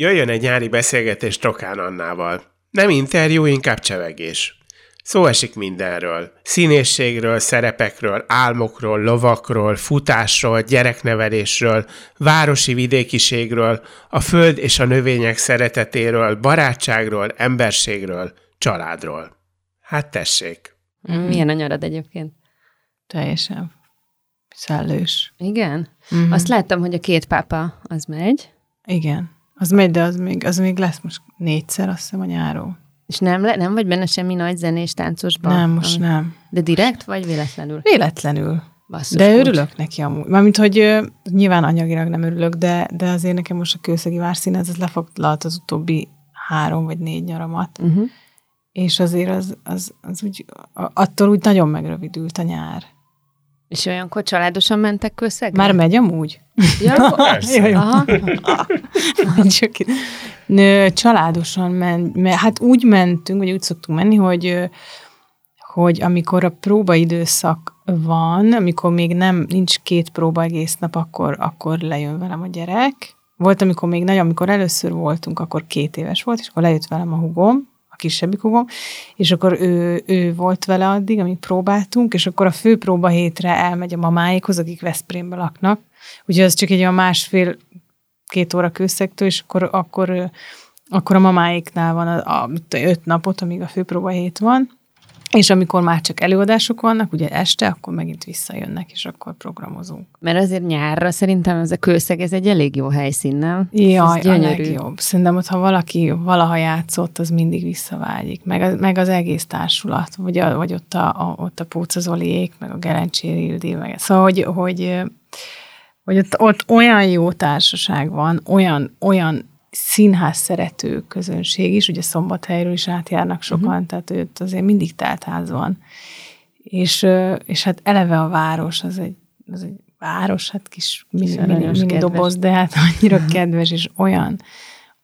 Jöjjön egy nyári beszélgetés Trokán Annával. Nem interjú, inkább csevegés. Szó esik mindenről. Színészségről, szerepekről, álmokról, lovakról, futásról, gyereknevelésről, városi vidékiségről, a föld és a növények szeretetéről, barátságról, emberségről, családról. Hát tessék. Mm. Milyen a nyarad egyébként? Teljesen szellős. Igen? Mm-hmm. Azt láttam, hogy a két pápa az megy. Igen. Az megy, de az még, az még lesz most négyszer, azt hiszem, a nyáron. És nem, le, nem vagy benne semmi nagy zenés táncosban? Nem, most ami... nem. De direkt, vagy véletlenül? Véletlenül. Basszus, de úgy. örülök neki amúgy. Mármint, hogy uh, nyilván anyagilag nem örülök, de, de azért nekem most a kőszegi várszínez, ez lefoglalt az utóbbi három vagy négy nyaramat. Uh-huh. És azért az, az, az úgy, attól úgy nagyon megrövidült a nyár. És olyankor családosan mentek közszegre? Már megy amúgy? Ja, Persze. Aha. Csak Nő, családosan ment, hát úgy mentünk, vagy úgy szoktunk menni, hogy hogy amikor a próbaidőszak van, amikor még nem nincs két próba egész nap, akkor, akkor lejön velem a gyerek. Volt, amikor még nagyon, amikor először voltunk, akkor két éves volt, és akkor lejött velem a hugom, kisebbik hugom, és akkor ő, ő volt vele addig, amíg próbáltunk, és akkor a főpróba hétre elmegy a mamáikhoz, akik Veszprémbe laknak. Ugye az csak egy olyan másfél két óra kőszektől, és akkor, akkor, akkor a mamáiknál van a, a, öt napot, amíg a főpróba hét van, és amikor már csak előadások vannak, ugye este, akkor megint visszajönnek, és akkor programozunk. Mert azért nyárra szerintem ez a kőszeg, ez egy elég jó helyszín, nem? Jaj, a legjobb. Szerintem ott, ha valaki valaha játszott, az mindig visszavágyik. Meg, az, meg az egész társulat, vagy, a, vagy ott, a, a, ott a Póca Zoliék, meg a Gerencséri Ildi, meg szóval, hogy, hogy hogy ott, ott olyan jó társaság van, olyan, olyan színház szerető közönség is, ugye szombathelyről is átjárnak sokan, uh-huh. tehát ott azért mindig teltház van. És, és hát eleve a város, az egy, az egy város, hát kis mini, mini, mini doboz, de hát annyira kedves, és olyan,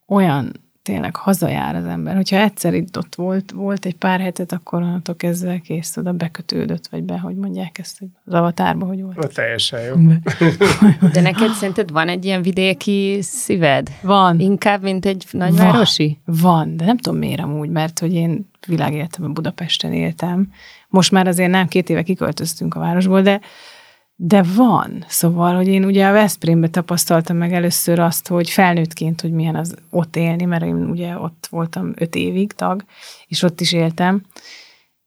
olyan tényleg hazajár az ember. Hogyha egyszer itt ott volt, volt egy pár hetet, akkor onnantól kezdve kész, oda bekötődött, vagy be, hogy mondják ezt az avatárba, hogy volt. Na, teljesen jó. De neked szerinted van egy ilyen vidéki szíved? Van. Inkább, mint egy nagyvárosi? Van, van de nem tudom miért amúgy, mert hogy én világéletemben Budapesten éltem. Most már azért nem két éve kiköltöztünk a városból, de de van. Szóval, hogy én ugye a Veszprémbe tapasztaltam meg először azt, hogy felnőttként, hogy milyen az ott élni, mert én ugye ott voltam öt évig tag, és ott is éltem.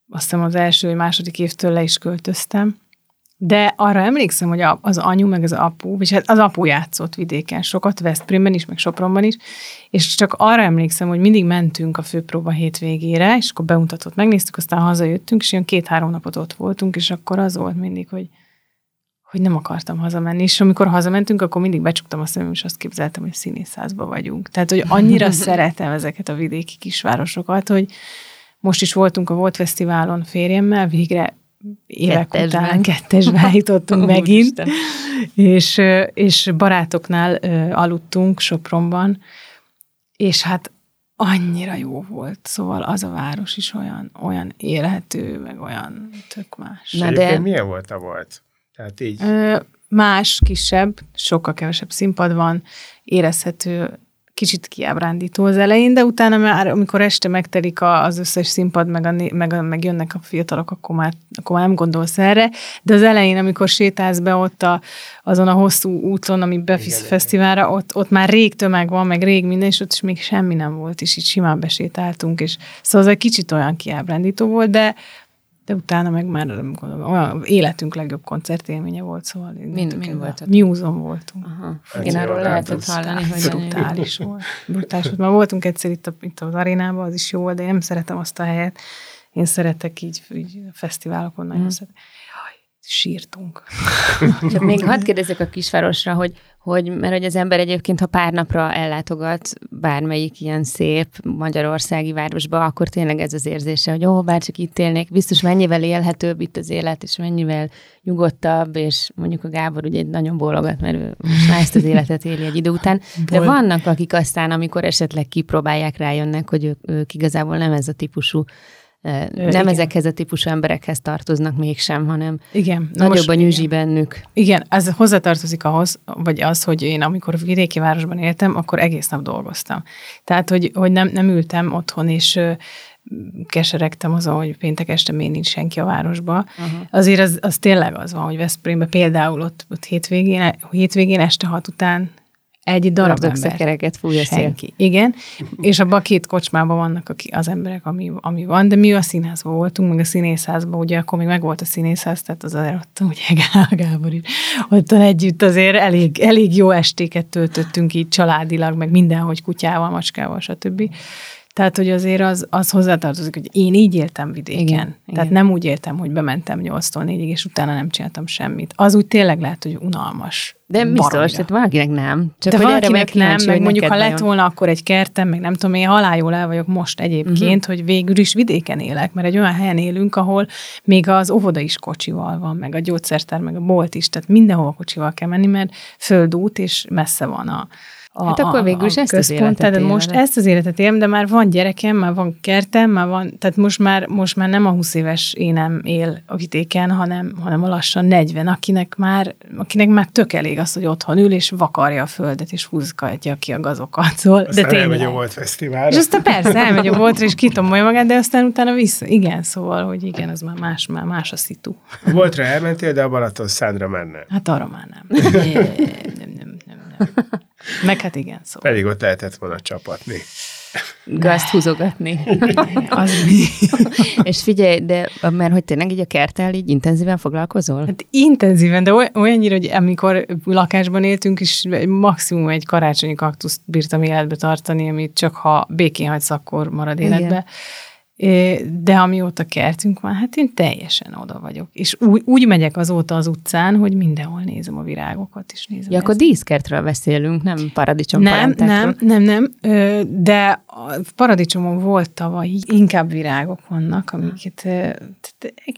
Azt hiszem az első második évtől le is költöztem. De arra emlékszem, hogy az anyu meg az apu, és hát az apu játszott vidéken sokat, Veszprémben is, meg Sopronban is, és csak arra emlékszem, hogy mindig mentünk a főpróba hétvégére, és akkor bemutatott, megnéztük, aztán hazajöttünk, és ilyen két-három napot ott voltunk, és akkor az volt mindig, hogy hogy nem akartam hazamenni, és amikor hazamentünk, akkor mindig becsuktam a szemem, és azt képzeltem, hogy színészházba vagyunk. Tehát, hogy annyira szeretem ezeket a vidéki kisvárosokat, hogy most is voltunk a Volt Fesztiválon férjemmel, végre évek kettesben. után kettesbe jutottunk megint, és, és barátoknál aludtunk Sopronban, és hát annyira jó volt, szóval az a város is olyan, olyan élhető, meg olyan tök más. Na de milyen volt a volt? Tehát így. Más, kisebb, sokkal kevesebb színpad van, érezhető, kicsit kiábrándító az elején, de utána már, amikor este megtelik az összes színpad, meg, a, meg, a, meg jönnek a fiatalok, akkor már, akkor már nem gondolsz erre, de az elején, amikor sétálsz be ott a, azon a hosszú úton, ami befisz fesztiválra, ott, ott már rég tömeg van, meg rég minden, és ott is még semmi nem volt, és így simán besétáltunk, és szóval az egy kicsit olyan kiábrándító volt, de de utána meg már nem gondolom, olyan életünk legjobb koncertélménye volt, szóval mind, mind volt. Muse-on voltunk. Aha. Igen, arról lehetett hallani, hogy brutális volt. Brutális volt. Már voltunk egyszer itt, a, itt az arénában, az is jó volt, de én nem szeretem azt a helyet. Én szeretek így, így fesztiválokon nagyon mm. szeretem. Sírtunk. Csak még hadd kérdezzek a kisvárosra, hogy, hogy mert hogy az ember egyébként, ha pár napra ellátogat bármelyik ilyen szép magyarországi városba, akkor tényleg ez az érzése, hogy ó, bár csak itt élnék, biztos mennyivel élhetőbb itt az élet, és mennyivel nyugodtabb, és mondjuk a Gábor ugye egy nagyon bólogat, mert ő most már ezt az életet éli egy idő után, de vannak, akik aztán, amikor esetleg kipróbálják, rájönnek, hogy ők, ők igazából nem ez a típusú nem igen. ezekhez a típusú emberekhez tartoznak mégsem, hanem igen. Na nagyobb most, a nyüzsi igen. bennük. Igen, ez hozzátartozik ahhoz, vagy az, hogy én amikor vidéki városban éltem, akkor egész nap dolgoztam. Tehát, hogy, hogy nem, nem ültem otthon, és keseregtem azon, hogy péntek este még nincs senki a városba. Uh-huh. Azért az, az tényleg az van, hogy Veszprémben például ott, ott hétvégén, hétvégén este hat után egy darab ember. szekereket fúj a Senki. Igen, és abban a két kocsmában vannak az emberek, ami, ami van, de mi a színházban voltunk, meg a színészházban, ugye akkor még meg volt a színészház, tehát az azért ott, ugye Gábor is, ott együtt azért elég, elég jó estéket töltöttünk így családilag, meg mindenhogy kutyával, macskával, stb. Tehát, hogy azért az, az hozzátartozik, hogy én így éltem vidéken. Igen, Tehát igen. nem úgy éltem, hogy bementem 8-tól 4 és utána nem csináltam semmit. Az úgy tényleg lehet, hogy unalmas. De biztos, tehát valakinek nem. Csak De valakinek nem, meg mondjuk ha lett volna akkor egy kertem, meg nem tudom, én haláljól el vagyok most egyébként, uh-huh. hogy végül is vidéken élek, mert egy olyan helyen élünk, ahol még az óvoda is kocsival van, meg a gyógyszertár, meg a bolt is, tehát mindenhol kocsival kell menni, mert földút, és messze van a, a, hát akkor végül is ezt központ, az életet tehát most ezt az életet élem, de már van gyerekem, már van kertem, már van, tehát most már, most már nem a 20 éves énem él a vidéken, hanem, hanem a lassan 40, akinek már, akinek már tök elég az, hogy otthon ül, és vakarja a földet, és húzgatja ki a gazokat. Szóval, aztán de tényleg. elmegy a volt fesztiválra. És aztán persze, elmegy a voltra, és kitomolja magát, de aztán utána vissza. Igen, szóval, hogy igen, az már más, már más a szitu. Voltra elmentél, de a Balaton szádra menne. Hát arra már nem. Meg hát igen, szóval. Pedig ott lehetett volna csapatni. Gazt húzogatni. az mi? És figyelj, de mert hogy tényleg így a kerttel így intenzíven foglalkozol? Hát intenzíven, de olyannyira, hogy amikor lakásban éltünk, és maximum egy karácsonyi kaktuszt bírtam életbe tartani, amit csak ha békén hagysz, akkor marad életbe. Igen. De amióta kertünk van, hát én teljesen oda vagyok. És úgy, úgy megyek azóta az utcán, hogy mindenhol nézem a virágokat, és nézem. Ja, akkor díszkertről beszélünk, nem paradicsom Nem, nem, nem, nem, de a paradicsomon volt tavaly, inkább virágok vannak, amiket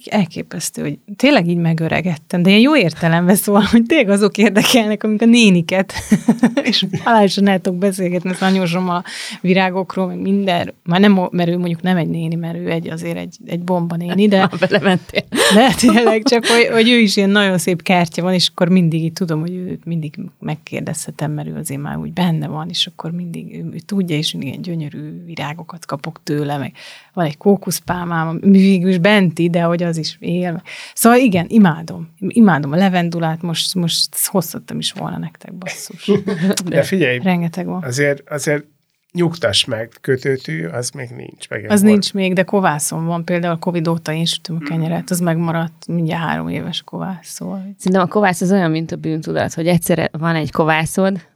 elképesztő, hogy tényleg így megöregettem, de ilyen jó értelemben szól, hogy tényleg azok érdekelnek, amik a néniket, és halálosan el tudok beszélgetni, ezt anyósom a virágokról, meg minden, már nem, mert ő mondjuk nem egy néni, néni, mert ő egy, azért egy, egy bomba néni, de... Ha belementél. De tényleg csak, hogy, hogy, ő is ilyen nagyon szép kártya van, és akkor mindig így tudom, hogy őt mindig megkérdezhetem, mert ő azért már úgy benne van, és akkor mindig ő, ő tudja, és ilyen gyönyörű virágokat kapok tőle, meg van egy kókuszpálmám, mi végül is benti, de hogy az is él. Szóval igen, imádom. Imádom a levendulát, most, most hozhattam is volna nektek, basszus. De, de figyelj, rengeteg van. Azért, azért nyugtass meg, kötőtű, az még nincs. Meg az nincs még, de kovászom van. Például Covid óta én sütöm a kenyeret, az megmaradt mindjárt három éves kovász. Szóval. Szerintem a kovász az olyan, mint a bűntudat, hogy egyszerre van egy kovászod,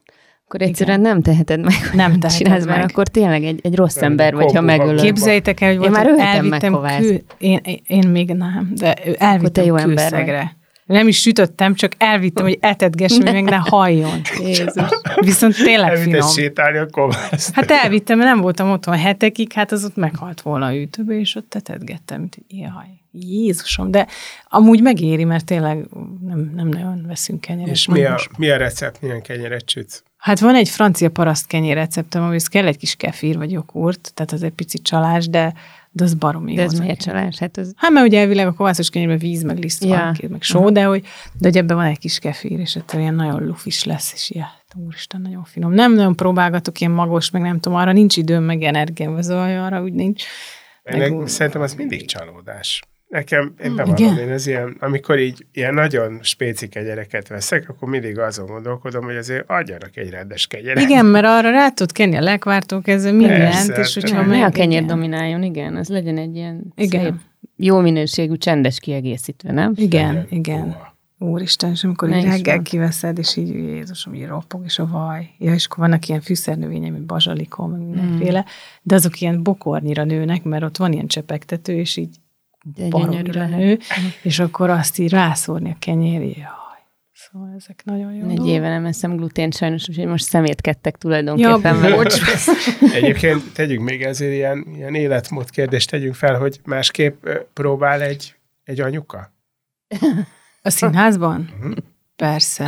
akkor egyszerűen Igen. nem teheted meg, nem teheted csinálsz, meg. mert akkor tényleg egy, egy rossz ember vagy, ha megölöd. Képzeljétek el, hogy én már elvittem meg kül... én, én, még nem, de elvittem jó külszegre. Nem is sütöttem, csak elvittem, hogy etetgessem, hogy meg ne halljon. Jézus. Viszont tényleg Elvittem finom. sétálni a kovászt. Hát elvittem, mert nem voltam otthon hetekig, hát az ott meghalt volna a ütőbe, és ott etetgettem, mint jaj, Jézusom, de amúgy megéri, mert tényleg nem, nem nagyon veszünk kenyeret. És mi a, mi a recept, milyen kenyeret sütsz? Hát van egy francia paraszt kenyér receptem, amihez kell egy kis kefír vagy jogurt, tehát az egy picit csalás, de de az baromi De ez miért csalás? Hát, az... hát mert ugye elvileg a kovászos kenyérben víz, meg liszt ja. van, meg só, de hogy, de hogy ebben van egy kis kefír, és ettől ilyen nagyon lufis lesz, és ilyen, úristen, nagyon finom. Nem nagyon próbálgatok ilyen magos, meg nem tudom, arra nincs időm, meg energiám, az arra úgy nincs. Meg, szerintem az mindig csalódás. Nekem, én bevallom, én az ilyen, amikor így ilyen nagyon spéci kegyereket veszek, akkor mindig azon gondolkodom, hogy azért adjanak egy rendes kegyeret. Igen, mert arra rá tud kenni a lekvártól kezdve mindent, Persze, és hogyha meg... Ne a kenyér domináljon, igen, az legyen egy ilyen igen. szép, jó minőségű, csendes kiegészítve, nem? Igen, igen. igen. Úristen, és amikor így reggel van. kiveszed, és így Jézusom, így ropog, és a vaj. Ja, és akkor vannak ilyen fűszernövények, mint bazsalikó, meg mindenféle, mm. de azok ilyen bokornyira nőnek, mert ott van ilyen csepegtető, és így baromira nő, és akkor azt így rászórni a kenyéré. Szóval ezek nagyon jó. Egy éve nem eszem glutént sajnos, úgyhogy most szemétkedtek tulajdonképpen. Ja, bocs. Egyébként tegyünk még ezért ilyen, ilyen életmód kérdést tegyünk fel, hogy másképp próbál egy, egy anyuka? A színházban? Uh-huh. Persze.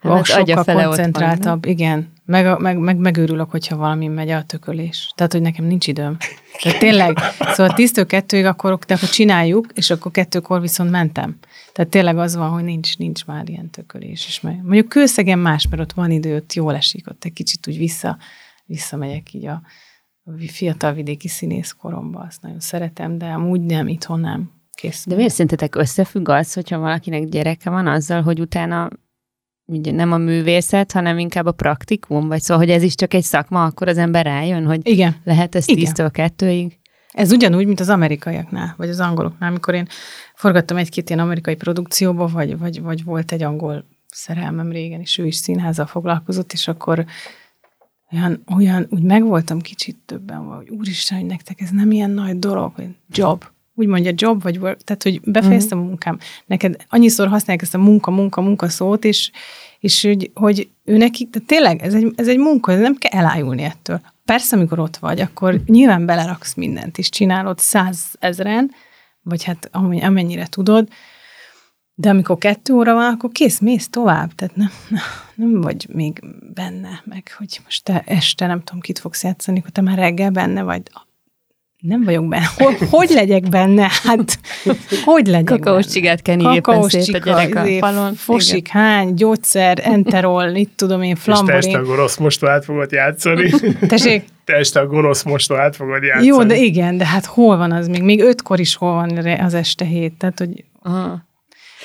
Hát sokkal fele koncentráltabb, van, igen. Meg, meg, meg, megőrülök, hogyha valami megy a tökölés. Tehát, hogy nekem nincs időm. Tehát tényleg, szóval tisztől kettőig akkor, de akkor csináljuk, és akkor kettőkor viszont mentem. Tehát tényleg az van, hogy nincs, nincs már ilyen tökölés. És meg, mondjuk kőszegen más, mert ott van idő, ott jól esik, ott egy kicsit úgy vissza, visszamegyek így a fiatal vidéki színész koromba, azt nagyon szeretem, de amúgy nem, itthon nem. Kész. De miért szerintetek összefügg az, hogyha valakinek gyereke van azzal, hogy utána ugye nem a művészet, hanem inkább a praktikum, vagy szóval, hogy ez is csak egy szakma, akkor az ember rájön, hogy Igen. lehet ez tíztől kettőig? Ez ugyanúgy, mint az amerikaiaknál, vagy az angoloknál, amikor én forgattam egy-két ilyen amerikai produkcióba, vagy, vagy, vagy volt egy angol szerelmem régen, és ő is színházzal foglalkozott, és akkor olyan, olyan úgy megvoltam kicsit többen, hogy úristen, hogy nektek ez nem ilyen nagy dolog, hogy job, úgy mondja job vagy work, tehát hogy befejeztem uh-huh. a munkám. Neked annyiszor használják ezt a munka, munka, munka szót, és, és hogy, hogy ő neki, tehát tényleg ez egy, ez egy munka, ez nem kell elájulni ettől. Persze, amikor ott vagy, akkor nyilván beleraksz mindent, és csinálod százezren, vagy hát amennyire tudod, de amikor kettő óra van, akkor kész, mész tovább. Tehát nem, nem vagy még benne, meg hogy most te este nem tudom, kit fogsz játszani, akkor te már reggel benne vagy nem vagyok benne. Hogy, hogy legyek benne? Hát, hogy legyek Kakaós csigát kenni éppen szét a gyerek a falon. Fosik, Igen. hány, gyógyszer, enterol, itt tudom én, flamborin. És te este a gonosz mostohát fogod játszani. Tessék? Te este a gonosz mostohát fogod játszani. Jó, de igen, de hát hol van az még? Még ötkor is hol van az este hét? Tehát, hogy... Aha.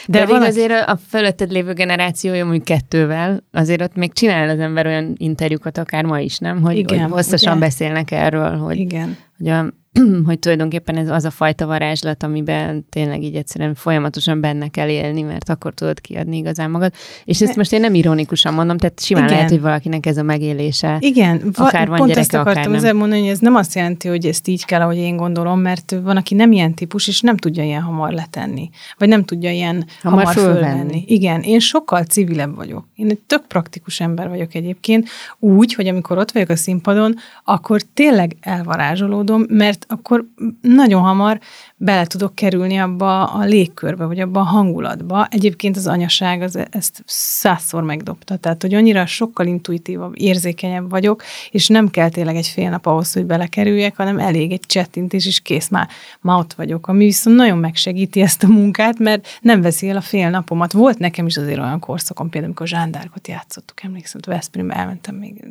De Pedig valaki... azért a fölötted lévő generációja, mondjuk kettővel, azért ott még csinál az ember olyan interjúkat, akár ma is, nem? Hogy, Igen, hogy hosszasan ugye? beszélnek erről, hogy, Igen. hogy a hogy tulajdonképpen ez az a fajta varázslat, amiben tényleg így egyszerűen folyamatosan benne kell élni, mert akkor tudod kiadni igazán magad. És ezt most én nem ironikusan mondom, tehát simán Igen. lehet, hogy valakinek ez a megélése. Igen, akár van pont gyereke, ezt akartam akár nem. mondani, hogy ez nem azt jelenti, hogy ezt így kell, ahogy én gondolom, mert van, aki nem ilyen típus, és nem tudja ilyen hamar letenni, vagy nem tudja ilyen hamar, hamar fölvenni. fölvenni. Igen, én sokkal civilebb vagyok. Én egy tök praktikus ember vagyok egyébként, úgy, hogy amikor ott vagyok a színpadon, akkor tényleg elvarázsolódom, mert akkor nagyon hamar bele tudok kerülni abba a légkörbe, vagy abba a hangulatba. Egyébként az anyaság az ezt százszor megdobta, tehát hogy annyira sokkal intuitívabb, érzékenyebb vagyok, és nem kell tényleg egy fél nap ahhoz, hogy belekerüljek, hanem elég egy csettintés, és kész, már, már ott vagyok. Ami viszont nagyon megsegíti ezt a munkát, mert nem veszi el a fél napomat. Volt nekem is azért olyan korszakon, például amikor zsándárkot játszottuk, emlékszem, Veszprémbe elmentem, még,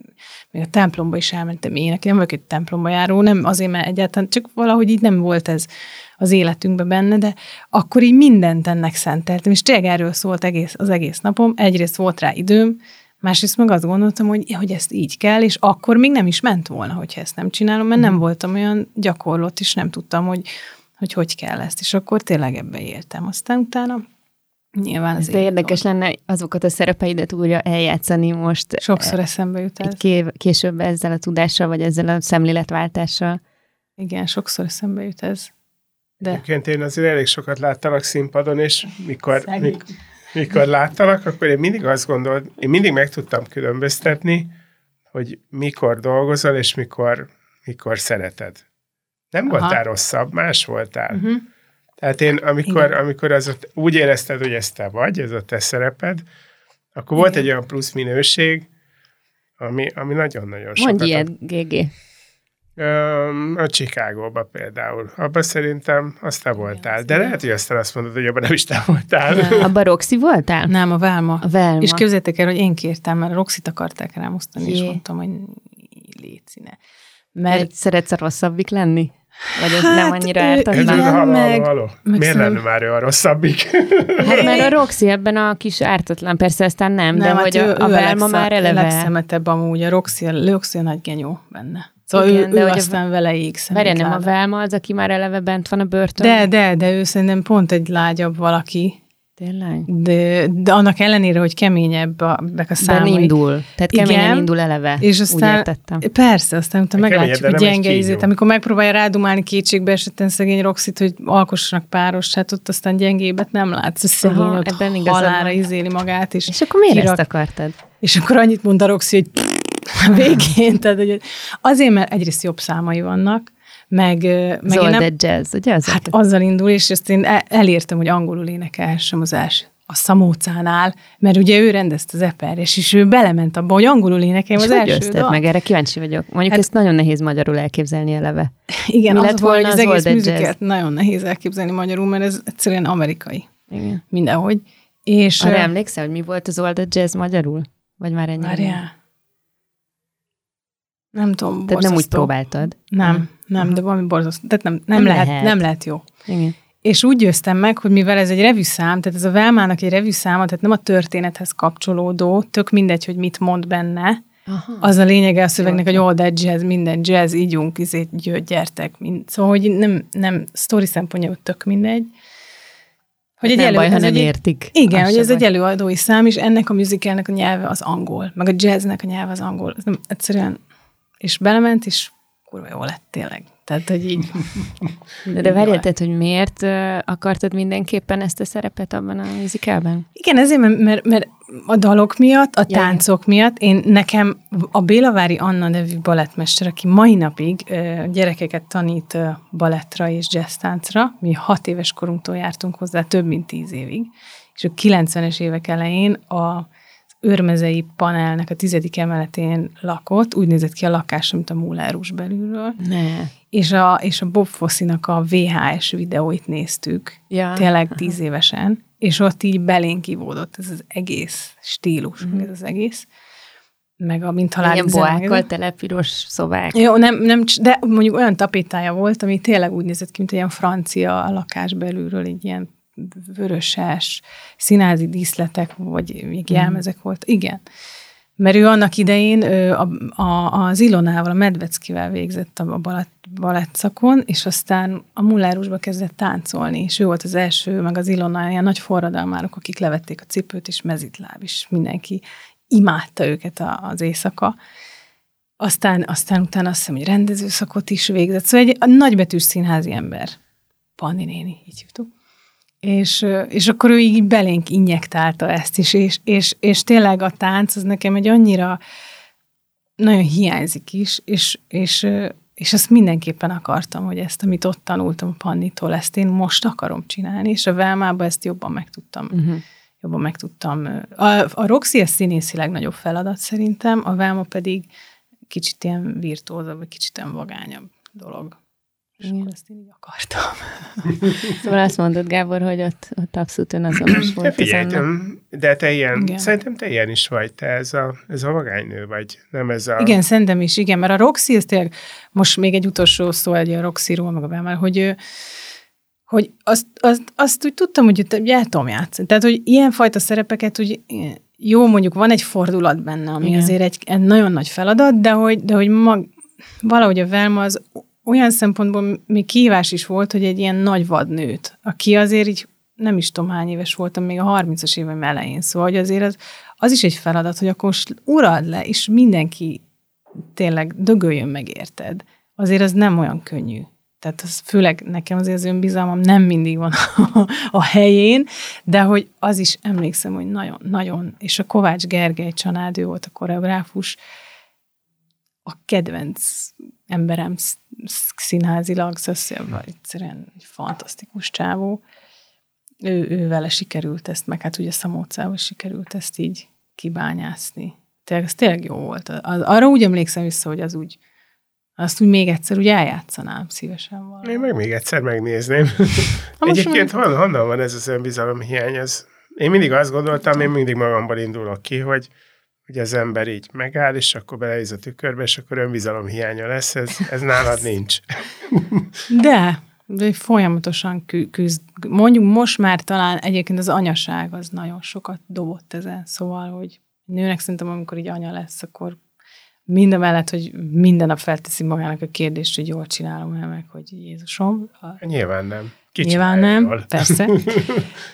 még a templomba is elmentem én, nem vagyok egy templomba járó, nem azért, mert egyáltalán csak valahogy így nem volt ez az életünkben benne, de akkor így mindent ennek szenteltem, és tényleg erről szólt egész, az egész napom. Egyrészt volt rá időm, másrészt meg azt gondoltam, hogy, hogy ezt így kell, és akkor még nem is ment volna, hogyha ezt nem csinálom, mert nem mhm. voltam olyan gyakorlott, és nem tudtam, hogy hogy, hogy kell ezt, és akkor tényleg ebbe éltem. Aztán utána Nyilván az De érdekes lenne azokat a szerepeidet újra eljátszani most. Sokszor eszembe jut ez. Később ezzel a tudással, vagy ezzel a szemléletváltással. Igen, sokszor eszembe jut ez. De... Egyébként én azért elég sokat láttalak színpadon, és mikor, mikor, mikor láttalak, akkor én mindig azt gondolt, én mindig meg tudtam különböztetni, hogy mikor dolgozol, és mikor, mikor szereted. Nem Aha. voltál rosszabb, más voltál. Uh-huh. Tehát én, amikor, amikor az úgy érezted, hogy ez te vagy, ez a te szereped, akkor Igen. volt egy olyan plusz minőség, ami, ami nagyon-nagyon sokat... Mondj ilyet, GG. A Chicagóba például. Abban szerintem azt te voltál. De lehet, hogy aztán azt mondod, hogy abban nem is te voltál. Nem. Abban Roxy voltál? Nem, a Velma. A Velma. És képzeljétek el, hogy én kértem, mert Roxit akarták rám osztani, és mondtam, hogy létszíne. Mert... Egy szeretsz a rosszabbik lenni? Vagy ez hát, nem annyira ártatlan? Halló, meg, halló, meg Miért lenne már ő a rosszabbik? Hát mert a Roxy ebben a kis ártatlan, persze aztán nem, nem de hát hogy ő, a, a Velma már eleve. Ő a amúgy, a Roxy, a Roxy a nagy genyó benne. Szóval Igen, ő, de ő aztán a, vele égszik. Várja, nem a Velma az, aki már eleve bent van a börtönben? De, de, de ő szerintem pont egy lágyabb valaki. Tényleg? De, de annak ellenére, hogy keményebb a, a számai. De indul. Tehát keményen Igen, indul eleve. És aztán, úgy értettem. persze, aztán utána meglátjuk a gyenge ízét, amikor megpróbálja rádumálni kétségbe esetten szegény Roxit, hogy alkossanak páros, hát ott aztán gyengébet nem látsz, a szegény Aha, ott ebben halára van. izéli magát, és, És akkor miért kirak- ezt akartad? és akkor annyit mond a Roxy, hogy a végén, tehát hogy azért, mert egyrészt jobb számai vannak, meg, meg én Zold nem. Jazz, ugye? Az Hát azzal indul, és ezt én el- elértem, hogy angolul énekelhessem az első a Szamócánál, mert ugye ő rendezte az eperjes, és ő belement abba, hogy angolul énekeljem és az hogy első meg? Erre kíváncsi vagyok. Mondjuk Hát- ezt nagyon nehéz magyarul elképzelni eleve. Igen, Mi az lett volna az, az egész műzikert nagyon nehéz elképzelni magyarul, mert ez egyszerűen amerikai. Igen. Mindenhogy. És Arra emlékszel, hogy mi volt az Old Jazz magyarul? Vagy már ennyi? várjál. Nem tudom, Tehát nem úgy próbáltad? Nem, nem, de valami borzasztó. Tehát nem, nem, Nem lehet, lehet. nem lehet jó. Igen. És úgy győztem meg, hogy mivel ez egy revűszám, tehát ez a Velmának egy revűszáma, tehát nem a történethez kapcsolódó, tök mindegy, hogy mit mond benne, Aha. az a lényege a szövegnek, hogy all that jazz, minden jazz, ígyunk, izét, gyö, gyertek. Mind. Szóval, hogy nem, nem sztori szempontjából tök mindegy. Hogy nem baj, ha nem egy- értik. Igen, hogy ez baj. egy előadói szám, és ennek a musicalnek a nyelve az angol, meg a jazznek a nyelve az angol. Ez nem, egyszerűen, és belement, és kurva jó lett tényleg. Tehát, hogy így... De, de várjál, tehát, hogy miért akartad mindenképpen ezt a szerepet abban a musicalben? Igen, ezért, mert, mert, mert a dalok miatt, a Ja, táncok miatt, én nekem a Bélavári Anna nevű balettmester, aki mai napig gyerekeket tanít balettra és jazztáncra, mi hat éves korunktól jártunk hozzá több mint tíz évig, és a 90-es évek elején a őrmezei panelnek a tizedik emeletén lakott, úgy nézett ki a lakás, mint a Múlárus belülről, Ne. és a, és a Bob Fosszinak a VHS videóit néztük, Ja. tényleg tíz évesen, és ott így belénk ivódott ez az egész stílus, mm-hmm. ez az egész, meg a mint halál Ilyen boákkal tele piros szobák. Jó, nem, nem, de mondjuk olyan tapétája volt, ami tényleg úgy nézett ki, mint egy ilyen francia lakás belülről, egy ilyen vöröses, színázi díszletek, vagy még jelmezek volt. Igen. Mert ő annak idején ő a, a, az Ilonával, a Medveckivel végzett a balett, balett szakon, és aztán a Mullárusba kezdett táncolni, és ő volt az első, meg az Ilona, ilyen nagy forradalmárok, akik levették a cipőt, és mezitláb is mindenki imádta őket a, az éjszaka. Aztán, aztán utána azt hiszem, hogy rendezőszakot is végzett. Szóval egy nagybetűs színházi ember. Panni néni, így hívtuk. És, és akkor ő így belénk injektálta ezt is, és, és, és tényleg a tánc az nekem egy annyira nagyon hiányzik is, és, és, és azt mindenképpen akartam, hogy ezt, amit ott tanultam Pannitól, ezt én most akarom csinálni, és a Velmában ezt jobban meg tudtam, Uh-huh. jobban meg tudtam. A, a Roxy a színészileg nagyobb feladat szerintem, a Velma pedig kicsit ilyen virtuózabb, vagy kicsit ilyen vagányabb dolog. És Igen. akkor ezt én így akartam. Szóval azt mondod, Gábor, hogy ott, ott abszolút önazonos De volt az figyelj, nem- de te ilyen, Igen. szerintem te ilyen is vagy, te ez a, ez a vagánynő vagy, nem ez a... Igen, szerintem is, igen, mert a Roxy, ez tényleg, most még egy utolsó szó egy a Roxyról, meg a Bemel, hogy ő, hogy azt, azt, azt úgy tudtam, hogy el tudom játszani. Tehát, hogy ilyenfajta szerepeket úgy jó, mondjuk van egy fordulat benne, ami igen. azért egy, egy nagyon nagy feladat, de hogy, de hogy mag, valahogy a Velma az olyan szempontból még kihívás is volt, hogy egy ilyen nagy vadnőt, aki azért így nem is tudom hány éves voltam, még a 30-as éveim elején, szóval hogy azért az, az is egy feladat, hogy akkor urald le, és mindenki tényleg dögöljön meg érted. Azért az nem olyan könnyű. Tehát az főleg nekem azért az önbizalmam nem mindig van a, a helyén, de hogy az is emlékszem, hogy nagyon, nagyon, és a Kovács Gergely Csanád, ő volt a koreográfus, a kedvenc emberem színházilag, szóval egyszerűen egy fantasztikus csávó. Ő, ő vele sikerült ezt, meg hát ugye Szamócával sikerült ezt így kibányászni. Tényleg, ez tényleg jó volt. Az, arra úgy emlékszem vissza, hogy az úgy, azt úgy még egyszer úgy eljátszanám szívesen valami. Én meg még egyszer megnézném. Egyébként hon, honnan van ez az önbizalom hiány? Ez, én mindig azt gondoltam, én mindig magamból indulok ki, hogy, hogy az ember így megáll, és akkor belenéz a tükörbe, és akkor önbizalom hiánya lesz. Ez, ez nálad nincs. De, de folyamatosan kü- küzd. Mondjuk most már talán egyébként az anyaság az nagyon sokat dobott ezen, szóval, hogy nőnek szerintem, amikor így anya lesz, akkor minden mellett, hogy minden nap felteszi magának a kérdést, hogy jól csinálom el meg, hogy Jézusom. A- Nyilván nem. Nyilván nem, persze.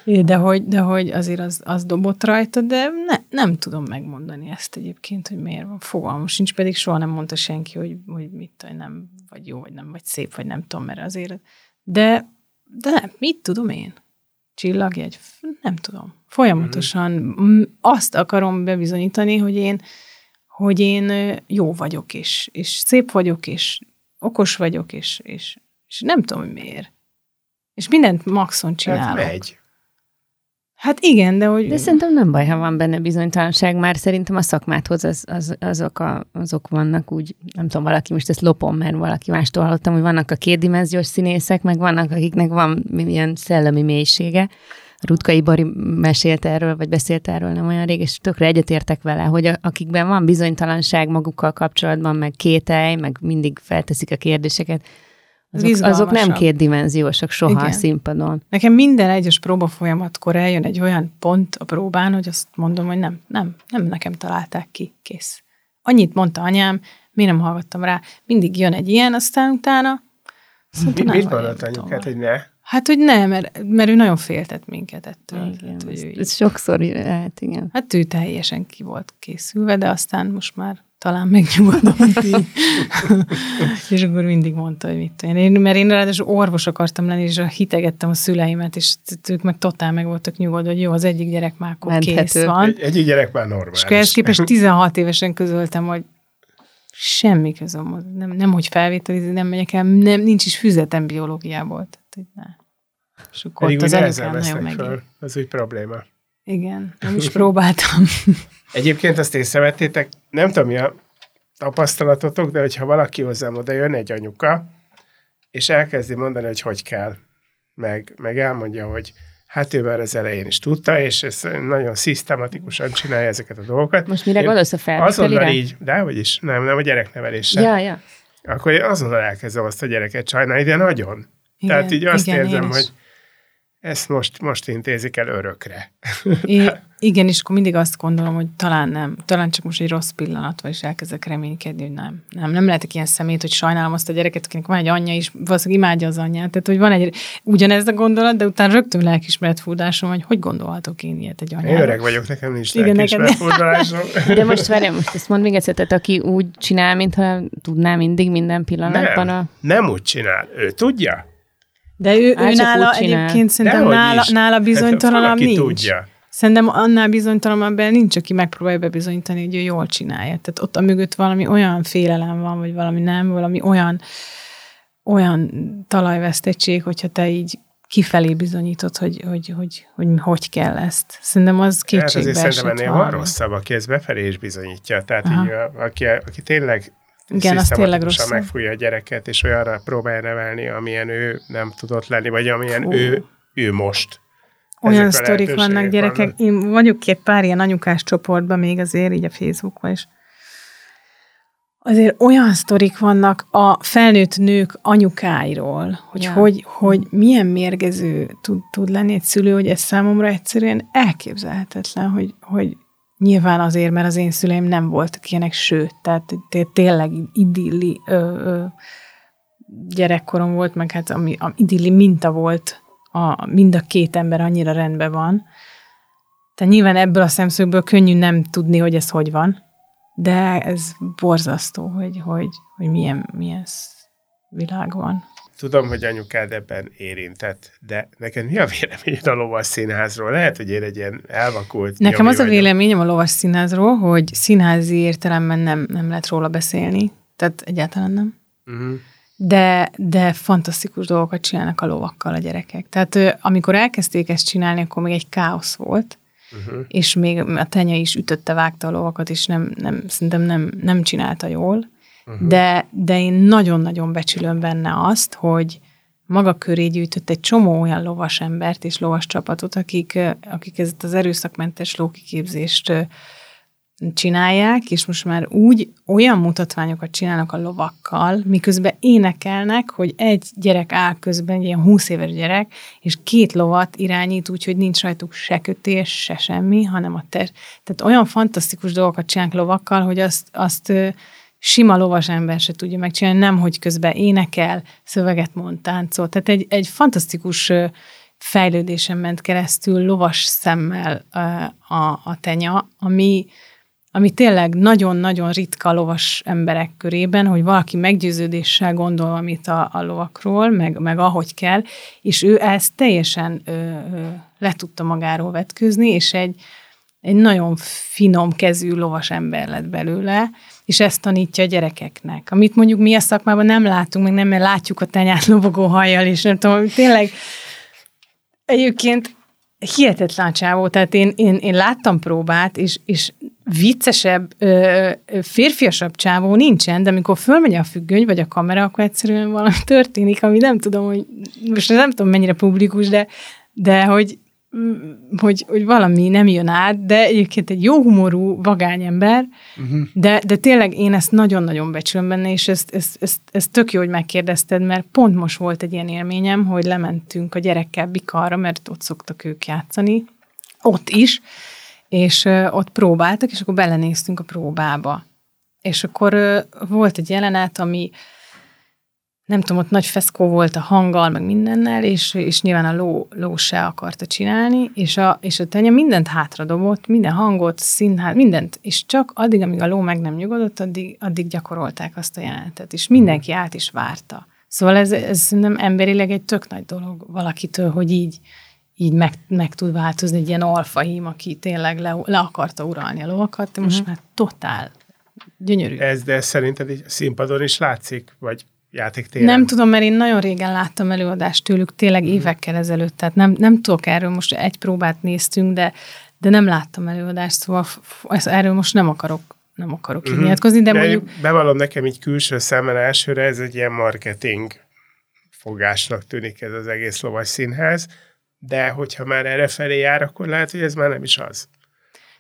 De hogy, de hogy azért az, az dobott rajta, de ne, nem tudom megmondani ezt egyébként, hogy miért van. Fogalmam sincs, pedig soha nem mondta senki, hogy, hogy mit tudom, nem vagy jó, vagy nem vagy szép, vagy nem tudom, mert azért. De, de nem, mit tudom én? Csillagjegy? Nem tudom. Folyamatosan mm. azt akarom bebizonyítani, hogy én, hogy én jó vagyok, és, és szép vagyok, és okos vagyok, és, és, és nem tudom, hogy miért. És mindent maxon csinálok. Hát megy. Hát igen, de hogy... De szerintem nem baj, ha van benne bizonytalanság, már szerintem a szakmáthoz az, az, azok, a, azok vannak úgy, nem tudom, valaki most ezt lopom, mert valaki mástól hallottam, hogy vannak a kétdimenziós színészek, meg vannak, akiknek van ilyen szellemi mélysége. Rutkai Bari mesélt erről, vagy beszélt erről nem olyan rég, és tökre egyetértek vele, hogy a, akikben van bizonytalanság magukkal kapcsolatban, meg kételj, meg mindig felteszik a kérdéseket, azok, azok nem kétdimenziósak soha Igen. a színpadon. Nekem minden egyes próba folyamatkor eljön egy olyan pont a próbán, hogy azt mondom, hogy nem, nem, nem nekem találták ki, kész. Annyit mondta anyám, mi nem hallgattam rá. Mindig jön egy ilyen, aztán utána Mi, mit mondott anyukát, hogy ne? Hát, hogy nem, mert, mert ő nagyon féltett minket ettől. Igen, hát, hogy ez, ez sokszor lehet, igen. Hát ő teljesen ki volt készülve, de aztán most már talán megnyugodott így. és akkor mindig mondta, hogy mit tudom én. Mert én ráadásul orvos akartam lenni, és hitegettem a szüleimet, és ők meg totál meg voltak nyugodva, hogy jó, az egyik gyerek már akkor Menthető. kész van. Egy, egyik gyerek már normális. És ehhez képest 16 évesen közöltem, hogy semmi közöm, nem, nem hogy felvételizni, nem megyek el, nem, nincs is füzetem biológiából. Tehát, hogy ne. És akkor Pedig az anyukám nagyon meg. Az úgy probléma. Igen, nem is próbáltam. Egyébként azt észrevettétek, nem tudom, mi a tapasztalatotok, de hogyha valaki hozzám oda jön egy anyuka, és elkezdi mondani, hogy hogy kell, meg, meg elmondja, hogy hát ő már az elején is tudta, és ez nagyon szisztematikusan csinálja ezeket a dolgokat. Most mire gondolsz a felvételire? Azonnal így, de hogy is, nem, nem a gyereknevelésre. Ja, ja. Akkor én azonnal elkezdem azt a gyereket sajnálni, de nagyon. Igen, Tehát így azt igen, érzem, hogy ezt most, most intézik el örökre. É, igen, és akkor mindig azt gondolom, hogy talán nem, talán csak most egy rossz pillanat, vagy is elkezdek reménykedni, hogy nem. Nem, nem lehetek ilyen szemét, hogy sajnálom azt a gyereket, akinek van egy anyja is, valószínűleg imádja az anyját. Tehát, hogy van egy ugyanez a gondolat, de utána rögtön lelkismeret furdásom, hogy hogy gondolhatok én ilyet egy anyára. Én öreg vagyok, nekem nincs lelkismeret furdásom. De most várjál, most ezt mond még egyszer, tehát aki úgy csinál, mintha tudná mindig minden pillanatban nem, a... Nem úgy csinál. Ő tudja. De ő, ő nála egyébként szerintem nála, nála bizonytalanabb hát, nincs. Tudja. Szerintem annál bizonytalanabb nincs, aki megpróbálja bebizonyítani, hogy ő jól csinálja. Tehát ott a mögött valami olyan félelem van, vagy valami nem, valami olyan, olyan talajvesztettség, hogyha te így kifelé bizonyítod, hogy hogy, hogy, hogy, hogy kell ezt. Szerintem az kétségbe hát azért szerintem ennél van rosszabb, aki ezt befelé is bizonyítja. Tehát így, aki, aki tényleg igen, az tényleg rossz. megfújja a gyereket, és olyanra próbálja nevelni, amilyen ő nem tudott lenni, vagy amilyen ő, ő most. Olyan sztorik vannak gyerekek. Vannak. Én vagyok két pár ilyen anyukás csoportban még azért, így a Facebookon is. Azért olyan sztorik vannak a felnőtt nők anyukáiról, hogy, ja. hogy, hogy milyen mérgező tud, tud lenni egy szülő, hogy ez számomra egyszerűen elképzelhetetlen, hogy, hogy Nyilván azért, mert az én szüleim nem voltak ilyenek, sőt, tehát tényleg idilli ö, ö, gyerekkorom volt, meg hát ami, a idilli minta volt, a, mind a két ember annyira rendben van. Tehát nyilván ebből a szemszögből könnyű nem tudni, hogy ez hogy van, de ez borzasztó, hogy, hogy, hogy milyen, milyen világ van. Tudom, hogy anyukád ebben érintett, de neked mi a véleményed a lovas színházról? Lehet, hogy én egy ilyen elvakult... Nekem az a véleményem a lovas színházról, hogy színházi értelemben nem, nem lehet róla beszélni. Tehát egyáltalán nem. Uh-huh. De, de fantasztikus dolgokat csinálnak a lovakkal a gyerekek. Tehát amikor elkezdték ezt csinálni, akkor még egy káosz volt, uh-huh. és még a tenya is ütötte, vágta a lovakat, és nem, nem, szerintem nem, nem csinálta jól uh-huh. de, de én nagyon-nagyon becsülöm benne azt, hogy maga köré gyűjtött egy csomó olyan lovas embert és lovas csapatot, akik, akik ezt az erőszakmentes lókiképzést csinálják, és most már úgy olyan mutatványokat csinálnak a lovakkal, miközben énekelnek, hogy egy gyerek áll közben, egy ilyen 20 éves gyerek, és két lovat irányít, úgyhogy nincs rajtuk se kötés, se semmi, hanem a ter. Tehát olyan fantasztikus dolgokat csinálnak lovakkal, hogy azt, azt sima lovas ember se tudja megcsinálni, nem, hogy közben énekel, szöveget mond, táncol. Tehát egy, egy fantasztikus fejlődésen ment keresztül lovas szemmel a, a tenya, ami, ami tényleg nagyon-nagyon ritka lovas emberek körében, hogy valaki meggyőződéssel gondol amit a, a lovakról, meg, meg ahogy kell, és ő ezt teljesen ö, ö, le tudta magáról vetkőzni, és egy, egy nagyon finom kezű lovas ember lett belőle, és ezt tanítja a gyerekeknek. Amit mondjuk mi a szakmában nem látunk, meg nem, mert látjuk a tenyát lovagó hajjal, és nem tudom, tényleg egyébként hihetetlen csávó, tehát én, én, én láttam próbát, és, és viccesebb, ö, férfiasabb csávó nincsen, de amikor fölmegy a függöny, vagy a kamera, akkor egyszerűen valami történik, ami nem tudom, hogy most nem tudom mennyire publikus, de, de hogy, hogy, hogy valami nem jön át, de egyébként egy jó humorú, vagány ember, uh-huh. de, de tényleg én ezt nagyon-nagyon becsülöm benne, és ezt, ezt, ezt, ezt tök jó, hogy megkérdezted, mert pont most volt egy ilyen élményem, hogy lementünk a gyerekkel Bikarra, mert ott szoktak ők játszani, ott is, és ott próbáltak, és akkor belenéztünk a próbába. És akkor volt egy jelenet, ami nem tudom, ott nagy feszkó volt a hanggal, meg mindennel, és, és nyilván a ló, ló se akarta csinálni, és a, és a tenya mindent hátradobott, minden hangot, színház, mindent, és csak addig, amíg a ló meg nem nyugodott, addig, addig gyakorolták azt a jelenetet, és mindenki át is várta. Szóval ez, ez nem emberileg egy tök nagy dolog valakitől, hogy így, így meg, meg tud változni egy ilyen alfahím, aki tényleg le, le akarta uralni a lovakat, de most uh-huh. már totál gyönyörű. Ez, de szerinted egy színpadon is látszik? Vagy játéktéren? Nem tudom, mert én nagyon régen láttam előadást tőlük, tényleg mhm. évekkel ezelőtt, tehát nem, nem tudok erről, most egy próbát néztünk, de, de nem láttam előadást, szóval ezt, erről most nem akarok nem akarok uh-huh. nyilatkozni, de, de mondjuk... Bevallom nekem így külső szemmel elsőre, ez egy ilyen marketing fogásnak tűnik ez az egész lovas színház, de hogyha már erre felé jár, akkor lehet, hogy ez már nem is az.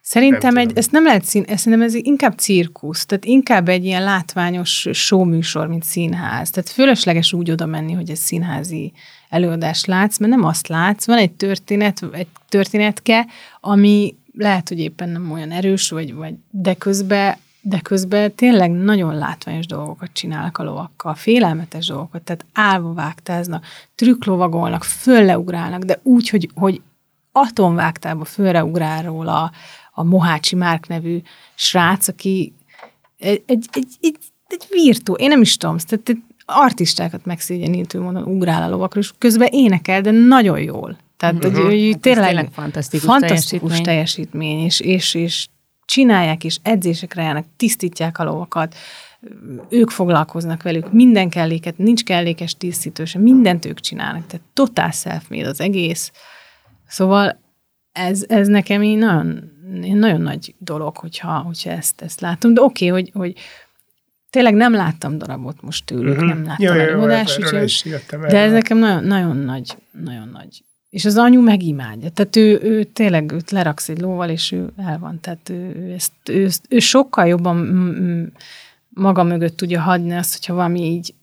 Szerintem egy, ezt nem lehet szín, szerintem ez inkább cirkusz, tehát inkább egy ilyen látványos showműsor, mint színház. Tehát fölösleges úgy oda menni, hogy egy színházi előadást látsz, mert nem azt látsz, van egy történet, egy történetke, ami lehet, hogy éppen nem olyan erős, vagy, vagy de közben de közben tényleg nagyon látványos dolgokat csinálnak a lovakkal, félelmetes dolgokat, tehát állva vágtáznak, trükklovagolnak, fölleugrálnak, de úgy, hogy, hogy atomvágtába fölreugrál róla a Mohácsi Márk nevű srác, aki egy, egy, egy, egy, virtu, én nem is tudom, tehát artistákat megszégyenítő módon ugrál a lovakra, és közben énekel, de nagyon jól. Tehát, uh-huh. hogy hát tényleg, tényleg fantasztikus, fantasztikus teljesítmény, teljesítmény és, és, és csinálják, és edzésekre járnak, tisztítják a lovakat, ők foglalkoznak velük, minden kelléket, nincs kellékes tisztítő, sem, mindent ők csinálnak, tehát totál self az egész. Szóval ez, ez nekem így nagyon, nagyon nagy dolog, hogyha, hogyha ezt, ezt látom. De oké, okay, hogy, hogy tényleg nem láttam darabot most tőlük, uh-huh. nem láttam előadást, de ez nekem nagyon, nagyon nagy, nagyon nagy. És az anyu megimádja. Tehát ő, ő tényleg őt leraksz egy lóval, és ő el van. Tehát ő, ő, ezt, ő, ő sokkal jobban maga mögött tudja hagyni azt, hogyha valami így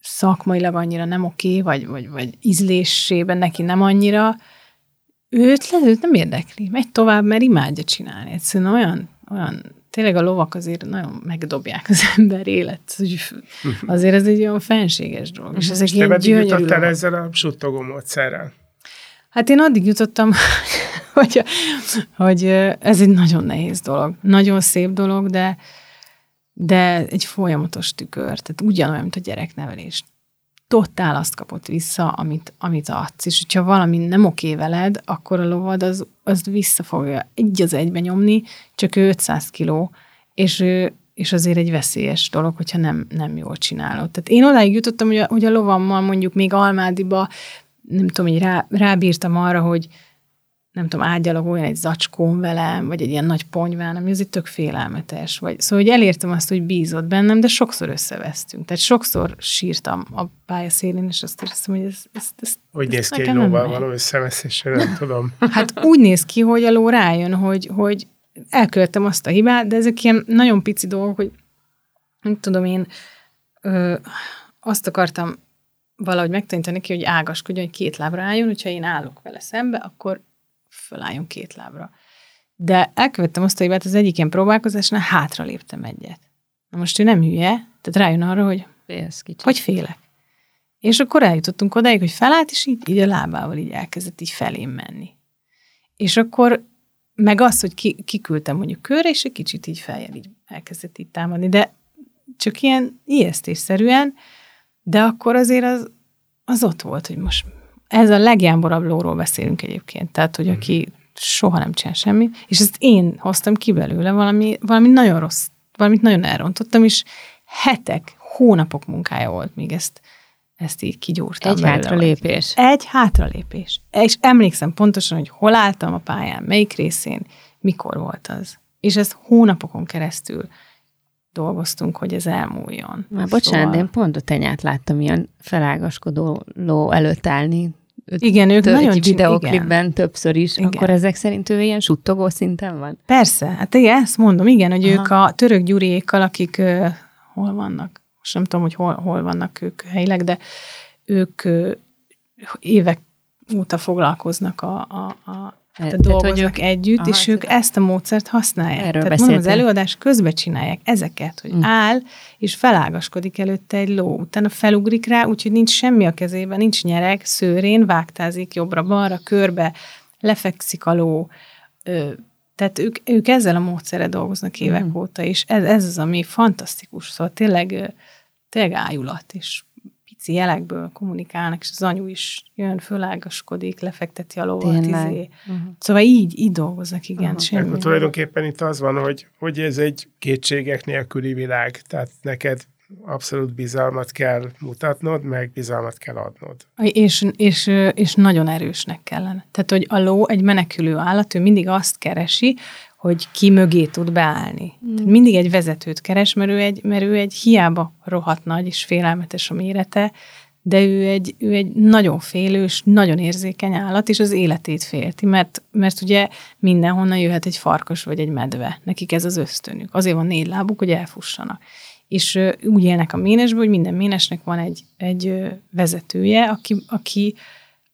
szakmailag annyira nem oké, vagy, vagy, vagy ízlésében neki nem annyira, őt, le, őt nem érdekli, megy tovább, mert imádja csinálni. Egyszerűen olyan, olyan tényleg a lovak azért nagyon megdobják az ember élet. Azért ez egy olyan fenséges dolog. És ezek ilyen gyönyörű jutottál ezzel a suttogó módszerrel? Hát én addig jutottam, hogy, hogy ez egy nagyon nehéz dolog. Nagyon szép dolog, de, de egy folyamatos tükör. Tehát ugyanolyan, mint a gyereknevelés totál azt kapott vissza, amit, amit adsz. És hogyha valami nem oké veled, akkor a lovad az, az vissza fogja egy az egybe nyomni, csak ő 500 kiló, és ő, és azért egy veszélyes dolog, hogyha nem, nem jól csinálod. Tehát én odáig jutottam, hogy a, hogy a lovammal mondjuk még Almádiba, nem tudom, hogy rá, rábírtam arra, hogy nem tudom, ágyalogoljon egy zacskón velem, vagy egy ilyen nagy ponyván, ami azért tök félelmetes. Vagy, szóval, hogy elértem azt, hogy bízott bennem, de sokszor összevesztünk. Tehát sokszor sírtam a pályaszélén, és azt éreztem, hogy ez, ez, ez Hogy néz ki egy lóval való összeveszésre, nem tudom. Hát úgy néz ki, hogy a ló rájön, hogy, hogy elkövettem azt a hibát, de ezek ilyen nagyon pici dolgok, hogy nem tudom én, ö, azt akartam valahogy megtanítani neki, hogy ágaskodjon, hogy két lábra álljon, hogyha én állok vele szembe, akkor fölálljon két lábra. De elkövettem azt a hibát, az egyik ilyen próbálkozásnál hátra léptem egyet. Na most ő nem hülye, tehát rájön arra, hogy Félsz kicsit. hogy félek. És akkor eljutottunk odáig, hogy felállt, és így, így a lábával így elkezdett így felém menni. És akkor meg az, hogy ki, kiküldtem mondjuk körre, és egy kicsit így feljel így elkezdett így támadni, de csak ilyen ijesztésszerűen, de akkor azért az, az ott volt, hogy most ez a legjámborabb lóról beszélünk egyébként, tehát, hogy aki soha nem csinál semmi, és ezt én hoztam ki belőle, valami, valami nagyon rossz, valamit nagyon elrontottam, és hetek, hónapok munkája volt, míg ezt, ezt így kigyúrtam. Egy belőle, hátra vagy- lépés. Egy hátralépés. És emlékszem pontosan, hogy hol álltam a pályán, melyik részén, mikor volt az. És ezt hónapokon keresztül dolgoztunk, hogy ez elmúljon. Már bocsánat, de én pont a tenyát láttam ilyen felágaskodó ló előtt állni. Igen, ők Tö- nagyon egy videoklipben igen. többször is, Igen. akkor ezek szerint ő ilyen suttogó szinten van? Persze, hát igen, ezt mondom, igen, hogy Aha. ők a török gyuriékkal, akik ö, hol vannak, most nem tudom, hogy hol, hol vannak ők helyileg, de ők ö, évek óta foglalkoznak a, a, a tehát Tehát, hogy dolgoznak ők- együtt, Aha, és ők ezt a módszert használják. Erről Tehát mondom, az előadás közben csinálják ezeket, hogy Mm. áll, és felágaskodik előtte egy ló, utána felugrik rá, úgyhogy nincs semmi a kezében, nincs nyereg, szőrén, vágtázik jobbra-balra, körbe, lefekszik a ló, Ö, tehát ők, ők ezzel a módszerrel dolgoznak évek Mhm. óta, és ez, ez az, ami fantasztikus. Szóval tényleg, tényleg ájulat, és pici jelekből kommunikálnak, és az anyu is jön, fölágaskodik, lefekteti a lovat, izé. Uh-huh. Szóval így, így dolgoznak, igen, Aha. Akkor tulajdonképpen itt az van, hogy, hogy ez egy kétségek nélküli világ, tehát neked abszolút bizalmat kell mutatnod, meg bizalmat kell adnod. És, és, és nagyon erősnek kellene. Tehát, hogy a ló egy menekülő állat, ő mindig azt keresi, hogy ki mögé tud beállni. Mm. Tehát mindig egy vezetőt keres, mert ő egy, mert ő egy hiába rohadt nagy és félelmetes a mérete, de ő egy, ő egy nagyon félős, nagyon érzékeny állat, és az életét félti, mert, mert ugye mindenhonnan jöhet egy farkas vagy egy medve. Nekik ez az ösztönük. Azért van négy lábuk, hogy elfussanak. És úgy élnek a ménesben, hogy minden ménesnek van egy, egy vezetője, aki, aki,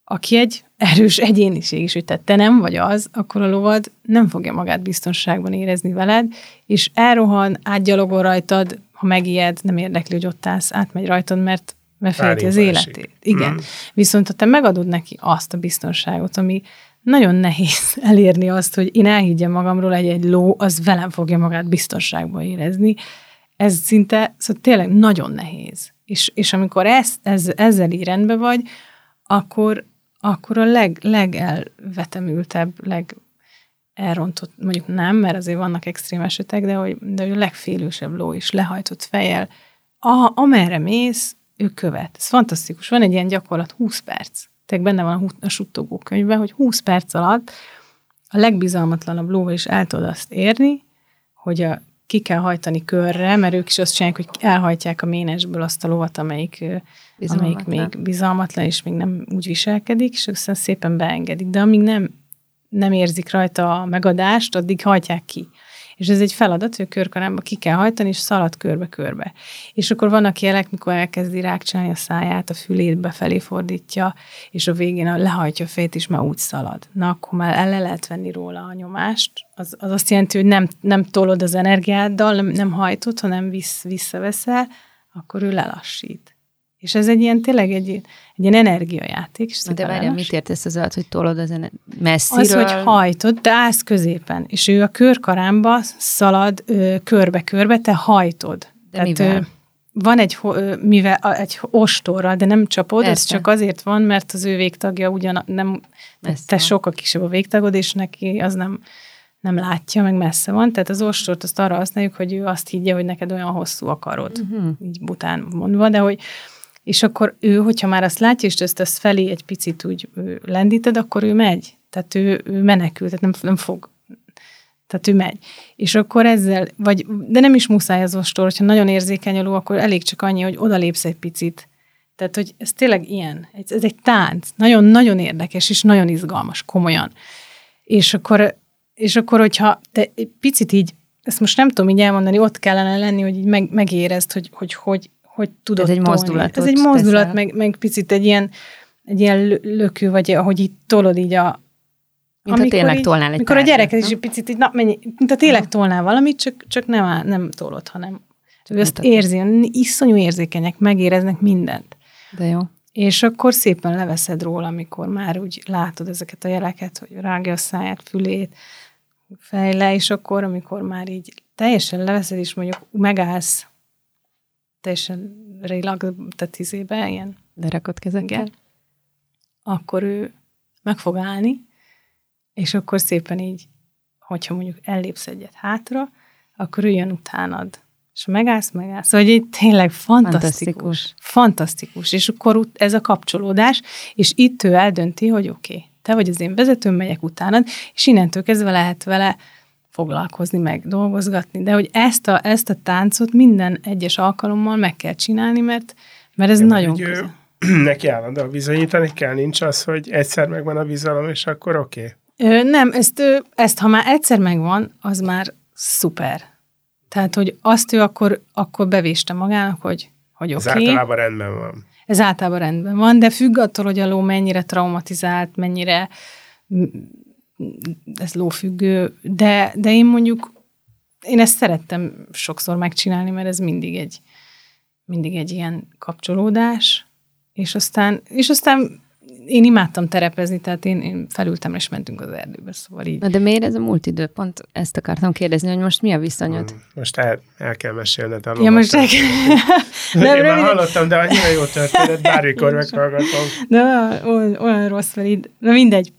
aki egy erős egyéniség is, hogy te nem vagy az, akkor a lovad nem fogja magát biztonságban érezni veled, és elrohan, átgyalogol rajtad, ha megijed, nem érdekli, hogy ott állsz, átmegy rajtad, mert, félti az életét. Igen. Mm. Viszont ha te megadod neki azt a biztonságot, ami nagyon nehéz elérni azt, hogy én elhiggyem magamról, hogy egy ló az velem fogja magát biztonságban érezni, ez szinte, szóval tényleg nagyon nehéz. És, és amikor ezt, ez, ezzel így rendben vagy, akkor, akkor a leg, legelvetemültebb, leg elrontott, mondjuk nem, mert azért vannak extrém esetek, de hogy, de hogy a legfélősebb ló is lehajtott fejjel, a, amerre mész, ő követ. Ez fantasztikus. Van egy ilyen gyakorlat, 20 perc. Tehát benne van a, a suttogó könyvben, hogy 20 perc alatt a legbizalmatlanabb lóval is el tudod azt érni, hogy a, ki kell hajtani körre, mert ők is azt csinálják, hogy elhajtják a ménesből azt a lovat, amelyik, amelyik még bizalmatlan, és még nem úgy viselkedik, és aztán szépen beengedik. De amíg nem, nem érzik rajta a megadást, addig hajtják ki. És ez egy feladat, hogy a körkarámba ki kell hajtani, és szalad körbe-körbe. És akkor vannak jelek, mikor elkezdi rákcsálni a száját, a fülét befelé fordítja, és a végén a lehajtja a fejét, és már úgy szalad. Na, akkor már el lehet venni róla a nyomást. Az, az azt jelenti, hogy nem, nem tolod az energiáddal, nem, nem hajtod, hanem vissz, visszaveszel, akkor ő lelassít. És ez egy ilyen, tényleg egy, egy ilyen energiajáték. És de várjál, mit értesz az alatt, hogy tolod az ene- messziről? Az, hogy hajtod, te állsz középen, és ő a körkarámba szalad ö, körbe-körbe, te hajtod. De mivel? van egy, ö, mivel, egy ostorral, de nem csapod, ez Persze. csak azért van, mert az ő végtagja ugyan nem, Messze te van. sokkal kisebb a végtagod, és neki az nem, nem látja, meg messze van. Tehát az ostort azt arra használjuk, hogy ő azt higgye, hogy neked olyan hosszú a karod, Uh-huh. így bután mondva, de hogy és akkor ő, hogyha már azt látja, és ezt, ezt felé egy picit úgy lendíted, akkor ő megy. Tehát ő, ő menekül, tehát nem, nem fog. Tehát ő megy. És akkor ezzel, vagy, de nem is muszáj az ostor, hogyha nagyon érzékeny a ló, akkor elég csak annyi, hogy odalépsz egy picit. Tehát, hogy ez tényleg ilyen. Ez, ez egy tánc. Nagyon-nagyon érdekes, és nagyon izgalmas, komolyan. És akkor, és akkor, hogyha te picit így, ezt most nem tudom így elmondani, ott kellene lenni, hogy így meg, megérezd, hogy hogy, hogy, hogy tudod Ez egy tolni. mozdulatot Ez egy mozdulat, teszel. meg, meg picit egy ilyen, egy ilyen lö- lökő, vagy ahogy így tolod így a... Mint ha tényleg így, tolnál egy Mikor a gyerek is egy picit így, na, mennyi, mint ha tényleg tolnál valamit, csak, csak nem, áll- nem tolod, hanem Ő azt érzi, iszonyú érzékenyek, megéreznek mindent. De jó. És akkor szépen leveszed róla, amikor már úgy látod ezeket a jeleket, hogy rágja a száját, fülét, fejle, és akkor, amikor már így teljesen leveszed, és mondjuk megállsz, teljesen relax, tehát izébe, ilyen Lerakott kezekkel. akkor ő meg fog állni, és akkor szépen így, hogyha mondjuk ellépsz egyet hátra, akkor ő jön utánad. És megállsz, megállsz. Szóval így tényleg fantasztikus. Fantasztikus. Fantasztikus. És akkor ez a kapcsolódás, és itt ő eldönti, hogy oké, okay, te vagy az én vezetőm, megyek utánad, és innentől kezdve lehet vele foglalkozni, meg dolgozgatni, de hogy ezt a, ezt a táncot minden egyes alkalommal meg kell csinálni, mert, mert ez Ja, nagyon közel. Neki állandóan bizonyítani kell, nincs az, hogy egyszer megvan a bizalom, és akkor oké. Okay. Ö, nem, ezt, ö, ezt ha már egyszer megvan, az már szuper. Tehát, hogy azt ő akkor, akkor bevéste magának, hogy, hogy Ez oké, okay, általában rendben van. ez általában rendben van, de függ attól, hogy a ló mennyire traumatizált, mennyire ez lófüggő, de, de én mondjuk, én ezt szerettem sokszor megcsinálni, mert ez mindig egy, mindig egy ilyen kapcsolódás, és aztán, és aztán én imádtam terepezni, tehát én, én felültem, és mentünk az erdőbe, szóval így. Na de miért ez a múlt idő? Pont ezt akartam kérdezni, hogy most mi a viszonyod? Most el, el kell mesélned a Ja, most el- Én Nem, már rövid- hallottam, de annyira jó történet, bármikor meghallgatom. De olyan, olyan rossz, mert így, na mindegy,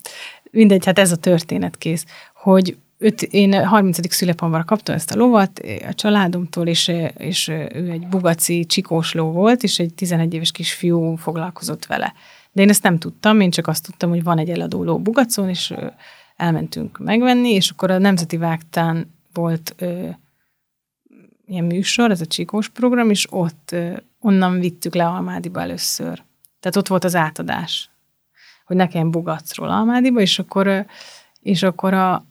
mindegy, hát ez a történet kész, hogy öt, én 30. szülepamra kaptam ezt a lovat a családomtól, és, és ő egy bugaci csikós ló volt, és egy 11 éves kisfiú foglalkozott vele. De én ezt nem tudtam, én csak azt tudtam, hogy van egy eladó ló bugacon, és elmentünk megvenni, és akkor a Nemzeti Vágtán volt ö, ilyen műsor, ez a csikós program, és ott ö, onnan vittük le Almádiba először. Tehát ott volt az átadás, hogy nekem bugacról Almádiba, és akkor, és akkor a,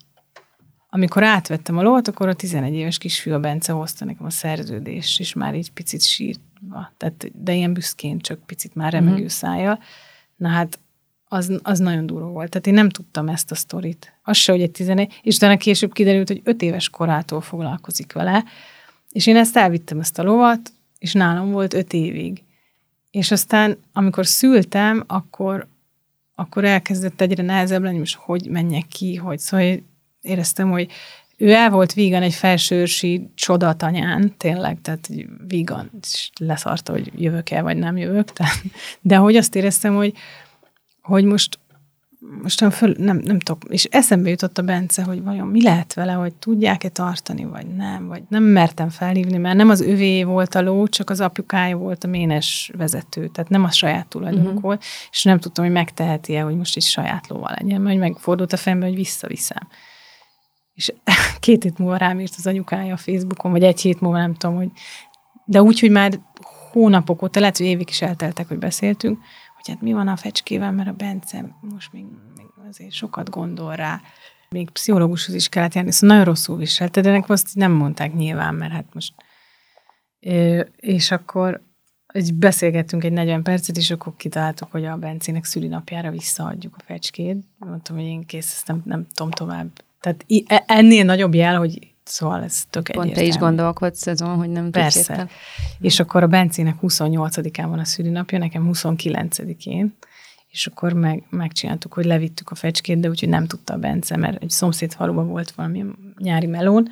amikor átvettem a lovat, akkor a 11 éves kisfiú a Bence hozta nekem a szerződést, és már így picit sírva, tehát, de ilyen büszkén, csak picit már remegő szájjal. Na hát, az, az nagyon durva volt. Tehát én nem tudtam ezt a sztorit. Az se, hogy egy 11, és utána később kiderült, hogy 5 éves korától foglalkozik vele, és én ezt elvittem ezt a lovat, és nálam volt 5 évig. És aztán, amikor szültem, akkor, akkor elkezdett egyre nehezebb lenni, most hogy menjek ki, hogy szóval éreztem, hogy ő el volt vígan egy felsőrsi csodatanyán, tényleg, tehát vígan, és leszarta, hogy jövök-e, vagy nem jövök, tehát, de hogy azt éreztem, hogy, hogy most most föl, nem, nem tudok, és eszembe jutott a Bence, hogy vajon mi lehet vele, hogy tudják-e tartani, vagy nem, vagy nem mertem felhívni, mert nem az övé volt a ló, csak az apjukája volt a ménes vezető, tehát nem a saját tulajdonuk uh-huh. volt, és nem tudtam, hogy megteheti-e, hogy most is saját lóval legyen, mert megfordult a fejembe, hogy visszaviszem. És két hét múlva rám írt az anyukája a Facebookon, vagy egy hét múlva, nem tudom, hogy de úgy, hogy már hónapok óta, lehet, hogy évig is elteltek, hogy beszéltünk, hogy hát mi van a fecskével, mert a Bence most még, még azért sokat gondol rá. Még pszichológushoz is kellett járni, szóval nagyon rosszul viselte, de nekem azt nem mondták nyilván, mert hát most... És akkor egy beszélgettünk egy 40 percet, és akkor kitaláltuk, hogy a Bencének szülinapjára visszaadjuk a fecskét. Mondtam, hogy én kész, ezt nem, nem tudom tovább. Tehát e- ennél nagyobb jel, hogy szóval ez tök Pont te egyértelmű. is gondolkodsz azon, hogy nem tudsz Persze. éppen. És akkor a Bencének 28-án van a szülinapja, nekem 29-én, és akkor meg, megcsináltuk, hogy levittük a fecskét, de úgyhogy nem tudta a Bence, mert egy szomszéd faluban volt valami nyári melón,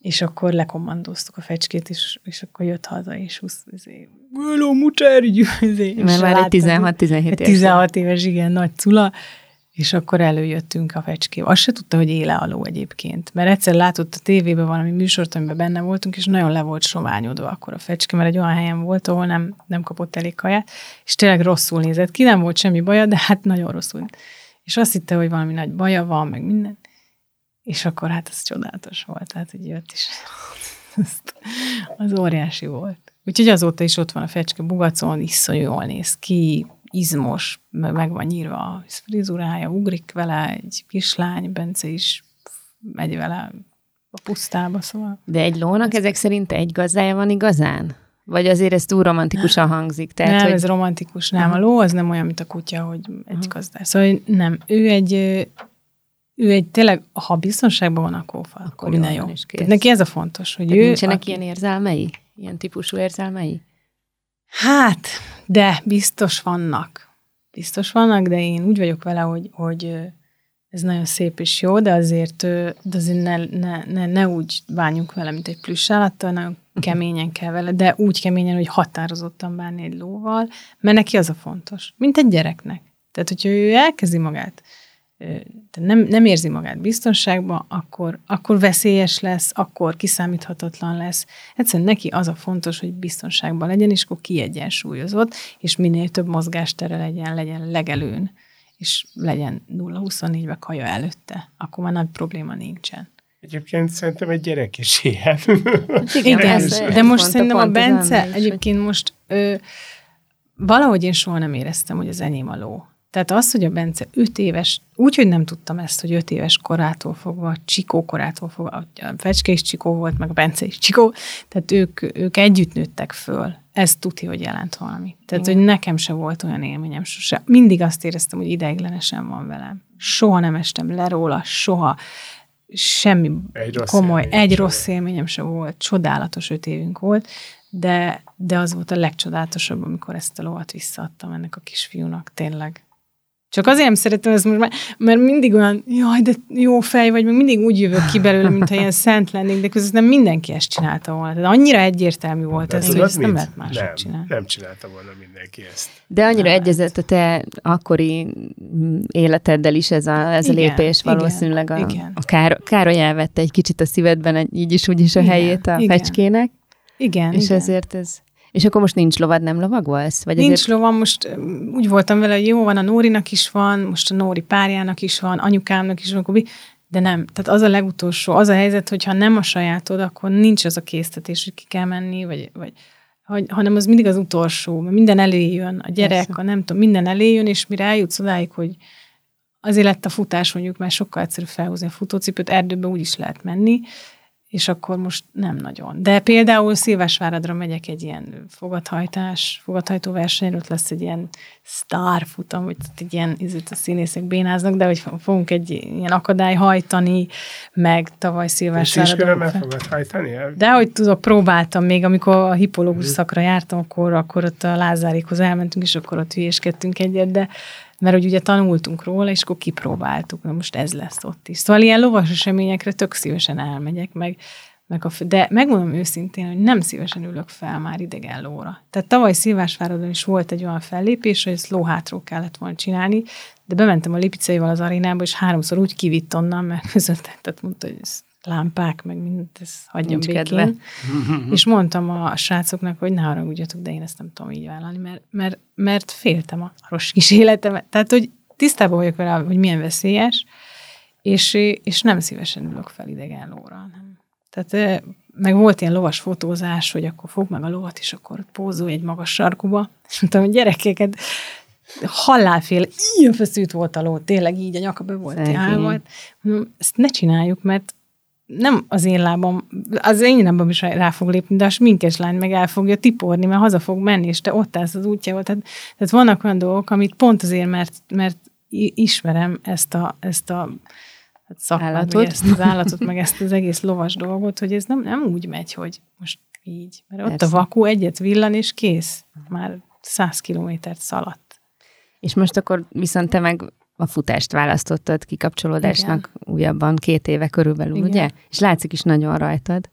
és akkor lekommandoztuk a fecskét, és, és akkor jött haza, és husz, izé, hello, mucsárügyű, izé, és Mert már egy láttam, 16-17 egy éves. 16 éves, igen, nagy cula, és akkor előjöttünk a fecskével. Azt se tudta, hogy éle a ló egyébként. Mert egyszer látott a tévében valami műsort, amiben benne voltunk, és nagyon le volt soványodva akkor a fecske, mert egy olyan helyen volt, ahol nem, nem kapott elég kaját, és tényleg rosszul nézett ki, nem volt semmi baja, de hát nagyon rosszul. És azt hitte, hogy valami nagy baja van, meg minden. És akkor hát ez csodálatos volt, tehát hogy jött is. Az óriási volt. Úgyhogy azóta is ott van a fecske bugacon, iszonyú jól néz ki, izmos, meg meg van nyírva a frizurája, ugrik vele egy kislány, Bence is megy vele a pusztába, szóval. De egy lónak ezek szerint egy gazdája van igazán? Vagy azért ez túl romantikusan hangzik? Tehát, nem, hogy... ez romantikus, nem. A ló az nem olyan, mint a kutya, hogy egy gazdás. Szóval nem, ő egy, ő egy tényleg, ha biztonságban van, akkor, akkor, akkor minden jó. kész. Tehát neki ez a fontos, hogy Tehát ő... nincsenek aki- ilyen érzelmei? ilyen típusú érzelmei? Hát, de biztos vannak. Biztos vannak, de én úgy vagyok vele, hogy, hogy ez nagyon szép és jó, de azért, de azért ne, ne, ne, ne úgy bánjunk vele, mint egy plusz állattal, nagyon keményen kell vele, de úgy keményen, hogy határozottan bánni egy lóval, mert neki az a fontos, mint egy gyereknek. Tehát, hogyha ő elkezdi magát, nem, nem érzi magát biztonságban, akkor, akkor veszélyes lesz, akkor kiszámíthatatlan lesz. Egyszerűen neki az a fontos, hogy biztonságban legyen, és akkor kiegyensúlyozott, és minél több mozgástere legyen, legyen legelőn és legyen 0-24-be kaja előtte, akkor már nagy probléma nincsen. Egyébként szerintem egy gyerek is ilyen. Igen, Igen de most szerintem a Bence egyébként most ö, valahogy én soha nem éreztem, hogy az enyém a ló. Tehát az, hogy a Bence öt éves, úgy, hogy nem tudtam ezt, hogy öt éves korától fogva, Csikó korától fogva, a Fecske is Csikó volt, meg a Bence is Csikó, tehát ők, ők együtt nőttek föl. Ez tuti, hogy jelent valami. Tehát, Igen. hogy nekem se volt olyan élményem sose. Mindig azt éreztem, hogy ideiglenesen van velem. Soha nem estem le róla, soha semmi egy komoly, egy rossz élményem se volt. Csodálatos öt évünk volt, de, de az volt a legcsodálatosabb, amikor ezt a lovat visszaadtam ennek a kisfiúnak, tényleg. Csak azért nem szeretem ezt most már, mert mindig olyan, jaj, de jó fej vagy, meg mindig úgy jövök ki belőle, mintha ilyen szent lennék, de közben nem mindenki ezt csinálta volna. De annyira egyértelmű volt ez, hogy ezt nem lehet máshogy nem, csinálni. Nem csinálta volna mindenki ezt. De annyira nem egyezett a te akkori életeddel is ez a, ez igen, a lépés valószínűleg. A, igen. a Káro, Károly elvette egy kicsit a szívedben így is, úgy is a igen, helyét a igen. fecskének. Igen, És igen. ezért ez... És akkor most nincs lovad, nem lovagolsz? Vagy nincs ezért... lovam, most úgy voltam vele, hogy jó, van a Nórinak is van, most a Nóri párjának is van, anyukámnak is van, de nem. Tehát az a legutolsó, az a helyzet, hogyha nem a sajátod, akkor nincs az a késztetés, hogy ki kell menni, vagy, vagy hogy, hanem az mindig az utolsó, mert minden eléjön, a gyerek, Persze. a nem tudom, minden eléjön, és mire eljutsz odáig, hogy azért lett a futás mondjuk, mert sokkal egyszerűbb felhúzni a futócipőt, erdőbe úgy is lehet menni, és akkor most nem nagyon. De például Szilvásváradra megyek egy ilyen fogadhajtás, fogadhajtó versenyről, ott lesz egy ilyen futam, vagy egy ilyen, izét a színészek bénáznak, de hogy fogunk egy ilyen akadály hajtani, meg tavaly Szilvásváradra. És fogod hajtani? De hogy tudok, próbáltam még, amikor a hipológus mhm. szakra jártam, akkor, akkor ott a Lázárikhoz elmentünk, és akkor ott hülyéskedtünk egyet, de mert hogy ugye tanultunk róla, és akkor kipróbáltuk, na most ez lesz ott is. Szóval ilyen lovas eseményekre tök szívesen elmegyek, meg, meg a, de megmondom őszintén, hogy nem szívesen ülök fel már idegen lóra. Tehát tavaly Szilvásvárodon is volt egy olyan fellépés, hogy ezt lóhátról kellett volna csinálni, de bementem a lipiceival az arénába, és háromszor úgy kivitt onnan, mert között tehát mondta, hogy ez lámpák, meg mindent, ez hagyjam Nincs és mondtam a srácoknak, hogy ne haragudjatok, de én ezt nem tudom így vállalni, mert, mert, mert féltem a rossz kis életemet. Tehát, hogy tisztában vagyok vele, hogy milyen veszélyes, és, és nem szívesen ülök fel idegen lóra. Nem. Tehát meg volt ilyen lovas fotózás, hogy akkor fog meg a lovat, és akkor pózolj egy magas sarkuba. És mondtam, hogy gyerekeket, halálfél, ilyen feszült volt a ló, tényleg így a nyaka be volt állva. Ezt ne csináljuk, mert nem az én lábam, az én lábam is rá fog lépni, de a sminkes lány meg el fogja tiporni, mert haza fog menni, és te ott állsz az útjával. Tehát, tehát vannak olyan dolgok, amit pont azért, mert, mert ismerem ezt a, ezt a hát szakmát, állatot. ezt az állatot, meg ezt az egész lovas dolgot, hogy ez nem, nem úgy megy, hogy most így. Mert Persze. ott a vakú egyet villan, és kész. Már száz kilométert szaladt. És most akkor viszont te meg a futást választottad kikapcsolódásnak Igen. újabban két éve körülbelül, Igen. ugye? És látszik is nagyon rajtad.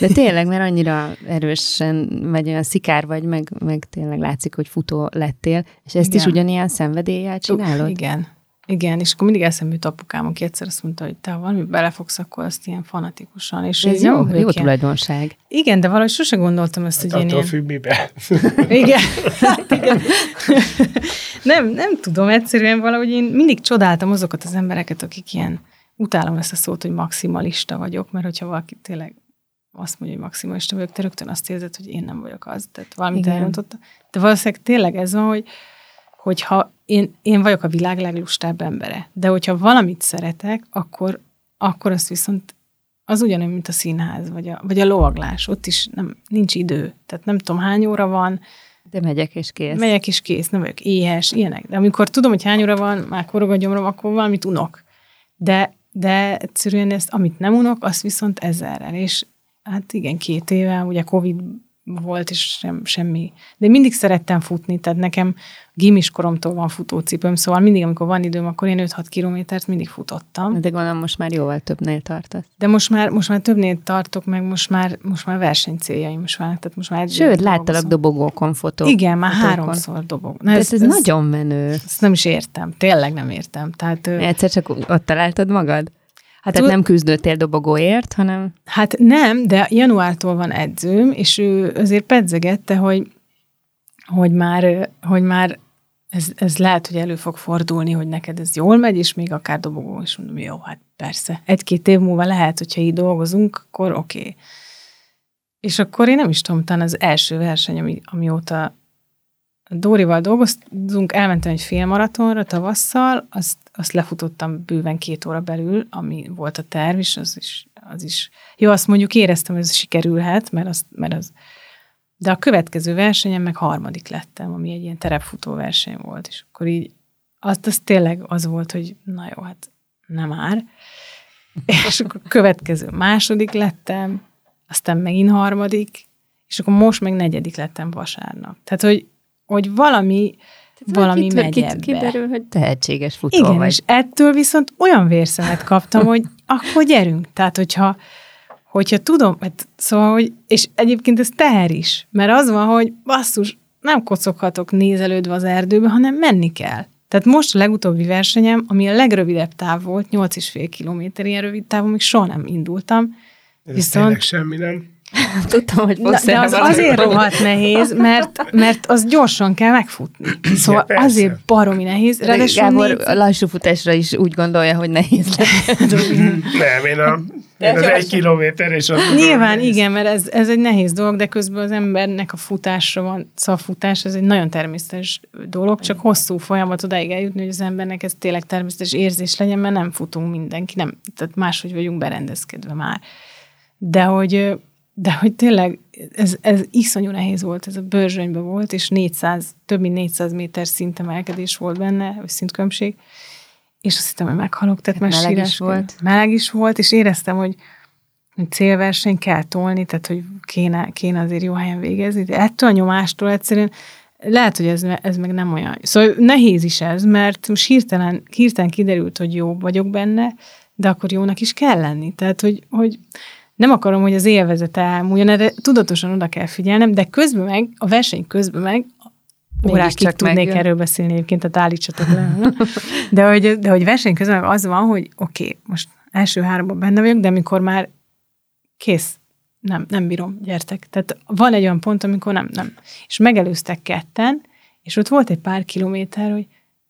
De tényleg, mert annyira erősen, vagy olyan szikár vagy, meg, meg tényleg látszik, hogy futó lettél, és ezt Igen. is ugyanilyen szenvedéllyel csinálod? Igen. Igen, és akkor mindig eszembe jut apukám, aki egyszer azt mondta, hogy te ha valami belefogsz, akkor azt ilyen fanatikusan. És ez jó, jó, jó tulajdonság. Igen, de valahogy sose gondoltam ezt, hát hogy én ilyen... függ mibe. igen. Hát igen. nem, nem tudom, egyszerűen valahogy én mindig csodáltam azokat az embereket, akik ilyen, utálom ezt a szót, hogy maximalista vagyok, mert hogyha valaki tényleg azt mondja, hogy maximalista vagyok, te rögtön azt érzed, hogy én nem vagyok az. Tehát valamit elrontottam. De valószínűleg tényleg ez van, hogy hogyha én, én vagyok a világ leglustább embere, de hogyha valamit szeretek, akkor, akkor azt viszont az ugyanúgy, mint a színház, vagy a, vagy a lovaglás, ott is nem, nincs idő. Tehát nem tudom, hány óra van. De megyek és kész. Megyek és kész, nem vagyok éhes, ilyenek. De amikor tudom, hogy hány óra van, már korog a gyomrom, akkor valamit unok. De, de egyszerűen ezt, amit nem unok, azt viszont ezerrel. És hát igen, két éve, ugye Covid volt, és sem, semmi. De mindig szerettem futni, tehát nekem gimis koromtól van futócipőm, szóval mindig, amikor van időm, akkor én 5-6 kilométert mindig futottam. De gondolom most már jóval többnél tartasz. De most már, most már többnél tartok, meg most már, most már versenycéljaim is vannak. Tehát most már Sőt, láttalak dobogókon fotók. Igen, már fotókon. háromszor dobog. Na, ez, ez, ez, nagyon menő. Ezt nem is értem, tényleg nem értem. Tehát, Egyszer csak ott találtad magad? Hát Tehát nem küzdöttél dobogóért, hanem... Hát nem, de januártól van edzőm, és ő azért pedzegette, hogy, hogy már, hogy már ez, ez lehet, hogy elő fog fordulni, hogy neked ez jól megy, és még akár dobogó, és mondom, jó, hát persze. Egy-két év múlva lehet, hogyha így dolgozunk, akkor oké. Okay. És akkor én nem is tudom, talán az első verseny, ami, amióta Dórival dolgoztunk, elmentem egy félmaratonra tavasszal, azt, azt lefutottam bőven két óra belül, ami volt a terv, és az is, az is jó, azt mondjuk éreztem, hogy ez sikerülhet, mert az, mert az de a következő versenyen meg harmadik lettem, ami egy ilyen terepfutó verseny volt, és akkor így azt, az tényleg az volt, hogy na jó, hát nem már. És akkor következő második lettem, aztán megint harmadik, és akkor most meg negyedik lettem vasárnap. Tehát, hogy hogy valami, Tehát valami kit, megy kit, ebbe. Kiderül, hogy tehetséges futó Igen, vagy. és ettől viszont olyan vérszemet kaptam, hogy akkor gyerünk. Tehát, hogyha, hogyha tudom, hát, szóval, hogy, és egyébként ez teher is, mert az van, hogy basszus, nem kocoghatok nézelődve az erdőbe, hanem menni kell. Tehát most a legutóbbi versenyem, ami a legrövidebb táv volt, 8,5 kilométer, ilyen rövid távon, még soha nem indultam. Ez viszont semmi, nem? Tudtam, hogy fogsz De az azért rohadt nehéz, mert, mert az gyorsan kell megfutni. Szóval ja, azért baromi nehéz. Ráadásul Gábor négy... a lassú futásra is úgy gondolja, hogy nehéz lesz. Nem, én, a, én az egy kilométer, és az Nyilván igen, mert ez, ez egy nehéz dolog, de közben az embernek a futásra van, szóval a futás, ez egy nagyon természetes dolog, csak hosszú folyamat odáig eljutni, hogy az embernek ez tényleg természetes érzés legyen, mert nem futunk mindenki, nem, tehát máshogy vagyunk berendezkedve már. De hogy de hogy tényleg ez, ez iszonyú nehéz volt, ez a bőrzsönybe volt, és 400, több mint 400 méter szintemelkedés volt benne, vagy szintkömség, és azt hittem, hogy meghalok, tehát már meleg is volt. Meleg is volt, és éreztem, hogy, hogy célverseny kell tolni, tehát hogy kéne, kéne azért jó helyen végezni, de ettől a nyomástól egyszerűen lehet, hogy ez, ez meg nem olyan. Szóval nehéz is ez, mert most hirtelen, hirtelen kiderült, hogy jó vagyok benne, de akkor jónak is kell lenni. Tehát, hogy, hogy nem akarom, hogy az élvezete elmúljon, erre tudatosan oda kell figyelnem, de közben meg, a verseny közben meg órákig tudnék megjön. erről beszélni egyébként, tehát állítsatok le. De hogy, de hogy verseny közben az van, hogy oké, okay, most első háromban benne vagyok, de amikor már kész, nem, nem bírom, gyertek. Tehát van egy olyan pont, amikor nem, nem. És megelőztek ketten, és ott volt egy pár kilométer, hogy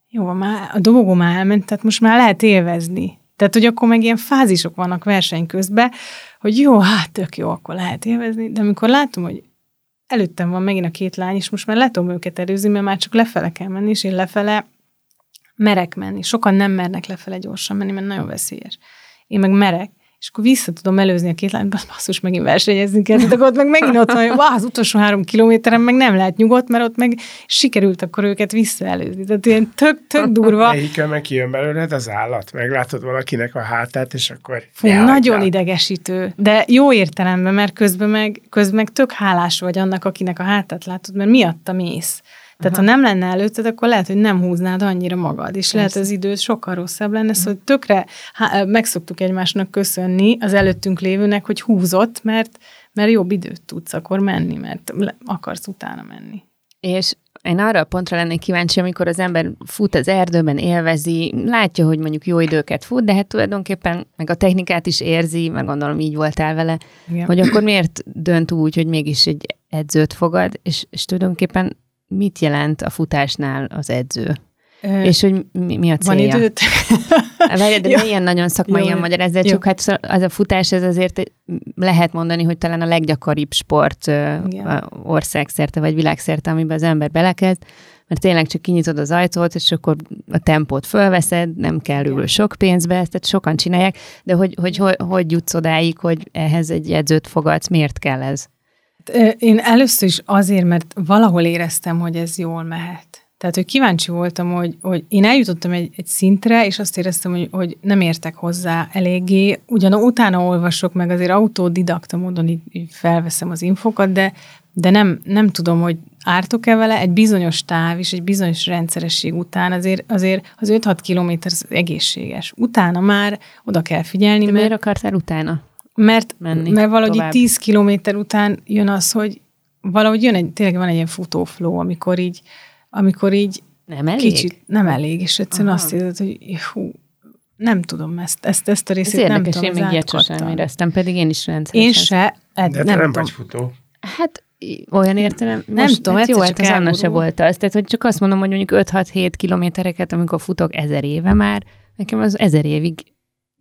jó, már a dobogó már elment, tehát most már lehet élvezni. Tehát, hogy akkor meg ilyen fázisok vannak verseny közben, hogy jó, hát tök jó, akkor lehet élvezni, de amikor látom, hogy előttem van megint a két lány, és most már le őket előzni, mert már csak lefele kell menni, és én lefele merek menni. Sokan nem mernek lefele gyorsan menni, mert nagyon veszélyes. Én meg merek, és akkor vissza tudom előzni a két lányt, basszus, megint versenyezni kell, de ott meg megint ott van, hogy az utolsó három kilométeren meg nem lehet nyugodt, mert ott meg sikerült akkor őket visszaelőzni. Tehát ilyen tök, tök durva. Melyikkel meg kijön belőled az állat, meglátod valakinek a hátát, és akkor... Fú, nagyon idegesítő, de jó értelemben, mert közben meg, közben meg tök hálás vagy annak, akinek a hátát látod, mert miatta mész. Tehát Aha. ha nem lenne előtted, akkor lehet, hogy nem húznád annyira magad, és Persze. lehet az időt sokkal rosszabb lenne, uh-huh. szóval tökre há, megszoktuk egymásnak köszönni az előttünk lévőnek, hogy húzott, mert, mert jobb időt tudsz akkor menni, mert akarsz utána menni. És én arra a pontra lennék kíváncsi, amikor az ember fut az erdőben, élvezi, látja, hogy mondjuk jó időket fut, de hát tulajdonképpen meg a technikát is érzi, meg gondolom így voltál vele, Igen. hogy akkor miért dönt úgy, hogy mégis egy edzőt fogad, és, és tulajdonképpen mit jelent a futásnál az edző? Ö, és hogy mi, mi a célja? Van időt? Várj, de milyen nagyon szakmai magyarázat, csak hát az a futás, ez azért lehet mondani, hogy talán a leggyakoribb sport Igen. országszerte vagy világszerte, amiben az ember belekezd, mert tényleg csak kinyitod az ajtót, és akkor a tempót fölveszed, nem kell ül sok pénzbe, ezt tehát sokan csinálják, de hogy, hogy, hogy, hogy jutsz odáig, hogy ehhez egy edzőt fogadsz, miért kell ez? Én először is azért, mert valahol éreztem, hogy ez jól mehet. Tehát, hogy kíváncsi voltam, hogy, hogy én eljutottam egy, egy szintre, és azt éreztem, hogy, hogy nem értek hozzá eléggé. Ugyan utána olvasok, meg azért autodidakta módon így, így felveszem az infokat, de de nem, nem tudom, hogy ártok-e vele, egy bizonyos táv és egy bizonyos rendszeresség után azért, azért az 5-6 kilométer egészséges. Utána már oda kell figyelni. De mert, miért akartál utána? Mert, menni mert valahogy tovább? így 10 kilométer után jön az, hogy valahogy jön egy, tényleg van egy ilyen futófló, amikor így, amikor így Nem elég? kicsit nem elég, és egyszerűen Aha. azt érzed, hogy hú, nem tudom ezt, ezt, ezt a Ez részét nem érdekes, tudom. én még ilyet sosem éreztem, pedig én is rendszeresen. Én se, ed, De nem, nem vagy futó. Hát olyan értelem, Nem most, tudom, hát jó, hát az Anna se volt az. Tehát, hogy csak azt mondom, hogy mondjuk 5-6-7 kilométereket, amikor futok ezer éve már, nekem az ezer évig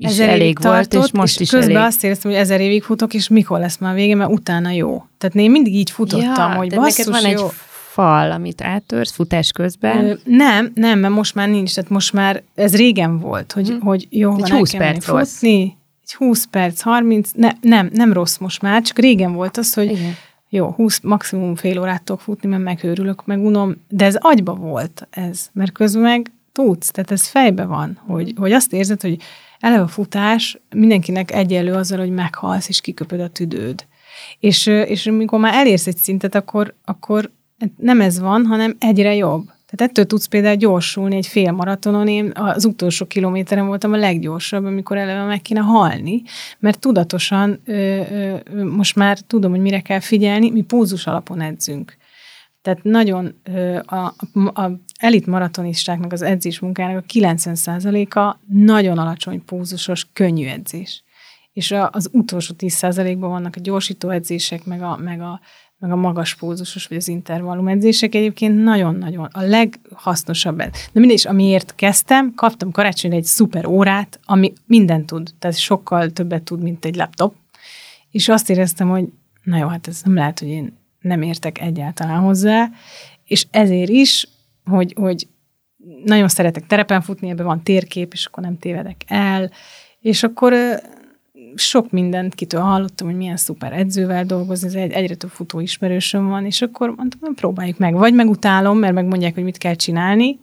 is ezer elég évig volt, tartott, és most és is közben elég. azt éreztem, hogy ezer évig futok, és mikor lesz már vége, mert utána jó. Tehát én mindig így futottam, hogy de basszus, neked van jó. egy fal, amit áttörsz futás közben. Ö, Nem, nem, mert most már nincs, tehát most már ez régen volt, hogy, Mhm. hogy jó, Egy van, el 20 kell menni perc rossz. futni, egy 20 perc, 30, ne, nem, nem rossz most már, csak régen volt az, hogy Igen. jó, 20, maximum fél órát tudok futni, mert megőrülök, meg unom, de ez agyba volt ez, mert közben meg tudsz, tehát ez fejbe van, hogy, hogy azt érzed, hogy eleve a futás mindenkinek egyenlő azzal, hogy meghalsz, és kiköpöd a tüdőd. És, és amikor már elérsz egy szintet, akkor, akkor nem ez van, hanem egyre jobb. Tehát ettől tudsz például gyorsulni egy fél maratonon. Én az utolsó kilométeren voltam a leggyorsabb, amikor eleve meg kéne halni, mert tudatosan ö, ö, most már tudom, hogy mire kell figyelni, mi pózus alapon edzünk. Tehát nagyon a, a, elit maratonistáknak az edzés munkának a 90%-a nagyon alacsony pózusos, könnyű edzés. És a, az utolsó 10%-ban vannak a gyorsító edzések, meg a, meg a, meg a magas pózusos, vagy az intervallum edzések egyébként nagyon-nagyon a leghasznosabb. De mindegy, és amiért kezdtem, kaptam karácsonyra egy szuper órát, ami mindent tud, tehát sokkal többet tud, mint egy laptop, és azt éreztem, hogy na jó, hát ez nem lehet, hogy én nem értek egyáltalán hozzá, és ezért is, hogy, hogy nagyon szeretek terepen futni, ebben van térkép, és akkor nem tévedek el, és akkor sok mindent kitől hallottam, hogy milyen szuper edzővel dolgozni, ez egy, egyre több futó ismerősöm van, és akkor mondtam, "Na, próbáljuk meg. Vagy megutálom, mert megmondják, hogy mit kell csinálni,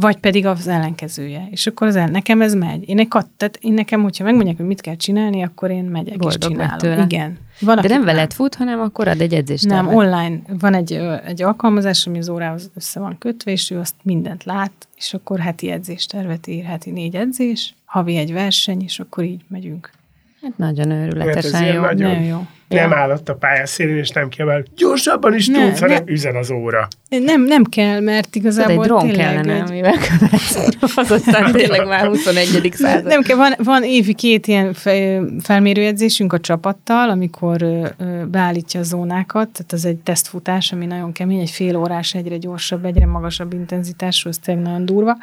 vagy pedig az ellenkezője. És akkor az el, nekem ez megy. Én egy kat, tehát én nekem, hogyha megmondják, hogy mit kell csinálni, akkor én megyek Boldog és csinálom. tőle. Igen. Van, De nem veled fut, hanem akkor ad egy edzést. nem, online. Van egy, egy alkalmazás, ami az órához össze van kötve, és ő azt mindent lát, és akkor heti edzéstervet ír, heti négy edzés, havi egy verseny, és akkor így megyünk. Hát nagyon Hát őrületesen ez ilyen jó. nagyon- Nagyon jó. Nem Ja. állott a pályaszélén, és nem kell gyorsabban is Ne, tudsz, hanem ne. üzen az óra. Nem, nem kell, mert Tudod, igazából egy drón kellene, egy- amivel követsz. Az aztán tényleg már 21. század. Nem kell, van, van évi két ilyen fe- felmérőedzésünk a csapattal, amikor beállítja a zónákat, tehát ez egy tesztfutás, ami nagyon kemény, egy fél órás, egyre gyorsabb, egyre magasabb intenzitású, ez tényleg nagyon durva,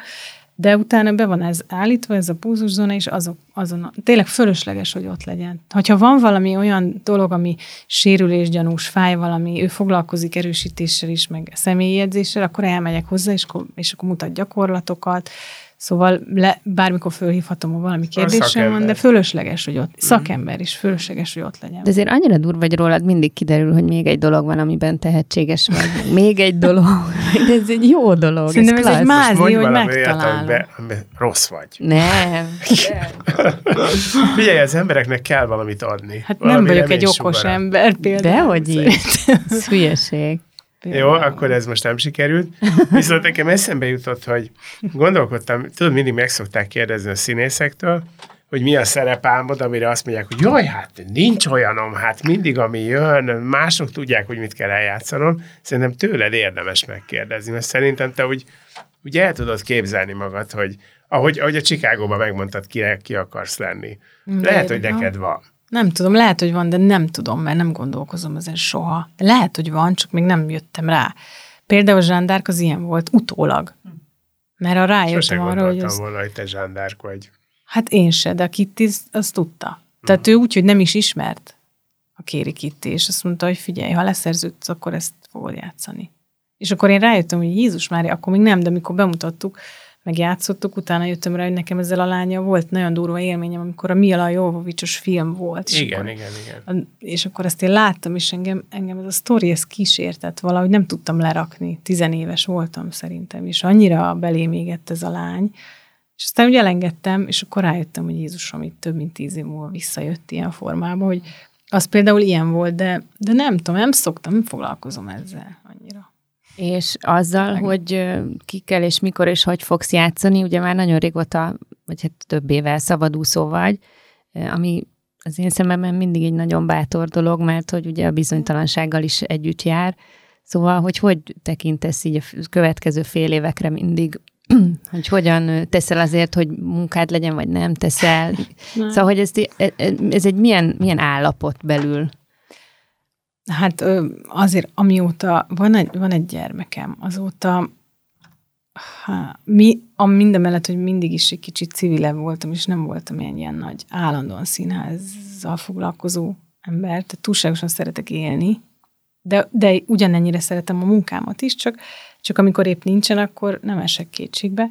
de utána be van ez állítva, ez a pulzuszóna, és azok, azon, tényleg fölösleges, hogy ott legyen. Hogyha van valami olyan dolog, ami sérülésgyanús, fáj valami, ő foglalkozik erősítéssel is, meg személyi edzéssel, akkor elmegyek hozzá, és akkor, és akkor mutat gyakorlatokat, Szóval le, bármikor fölhívhatom, ha valami kérdésem van, de fölösleges, hogy ott, szakember is, fölösleges, hogy ott legyen. De azért annyira durva, hogy rólad mindig kiderül, hogy még egy dolog van, amiben tehetséges vagy. Még egy dolog. De ez egy jó dolog. Szerintem ez klassz. egy má- Mázi, hogy valami olyat, megtalálom. amiben, amiben rossz vagy. Nem. Figyelj, az embereknek kell valamit adni. Hát Valami nem vagyok egy okos ember például. Dehogy így. Ez hülyeség. Jó, akkor ez most nem sikerült. Viszont nekem eszembe jutott, hogy gondolkodtam, tudod, mindig meg szokták kérdezni a színészektől, hogy mi a szerepálmod, amire azt mondják, hogy jaj, hát nincs olyanom, hát mindig, ami jön, mások tudják, hogy mit kell eljátszanom. Szerintem tőled érdemes megkérdezni, mert szerintem te úgy, úgy el tudod képzelni magad, hogy ahogy, ahogy a Csikágóban megmondtad, ki, ki akarsz lenni. De Lehet, hogy neked van. Nem tudom, lehet, hogy van, de nem tudom, mert nem gondolkozom ezen soha. Lehet, hogy van, csak még nem jöttem rá. Például Zsándárk az ilyen volt, utólag. Mert a Sose rájöttem arra, hogy az, volna, hogy te zsándárk vagy. hát én se, de a Kitty az- azt tudta. Tehát ő úgy, hogy nem is ismert a Kéri Kitty, és azt mondta, hogy figyelj, ha leszerződsz, akkor ezt fogod játszani. És akkor én rájöttem, hogy Jézus Mária, akkor még nem, de amikor bemutattuk, meg játszottuk, utána jöttem rá, hogy nekem ezzel a lánya volt nagyon durva élményem, amikor a Mila Jovovicsos film volt. És Igen, akkor, igen, igen. a- és akkor ezt én láttam, és engem, engem ez a sztori, ez kísértett, valahogy nem tudtam lerakni. Tizenéves voltam szerintem, és annyira belém égett ez a lány, és aztán úgy elengedtem, és akkor rájöttem, hogy Jézusom itt több mint tíz év múlva visszajött ilyen formában, hogy az például ilyen volt, de, de nem tudom, nem szoktam, nem foglalkozom ezzel annyira. És azzal, Meg. hogy kikkel és mikor és hogy fogsz játszani, ugye már nagyon régóta, vagy hát több éve szabadúszó vagy, ami az én szememben mindig egy nagyon bátor dolog, mert hogy ugye a bizonytalansággal is együtt jár. Szóval, hogy hogy tekintesz így a következő fél évekre mindig, hogy hogyan teszel azért, hogy munkád legyen, vagy nem teszel. Nem. Szóval, hogy ez, e, e, ez egy milyen, milyen állapot belül? Hát azért, amióta van egy, van egy gyermekem, azóta ha, mi, a mindemellett, hogy mindig is egy kicsit civilebb voltam, és nem voltam ilyen, ilyen nagy állandóan színházzal foglalkozó ember, tehát túlságosan szeretek élni, de, de ugyanennyire szeretem a munkámat is, csak, csak amikor épp nincsen, akkor nem esek kétségbe.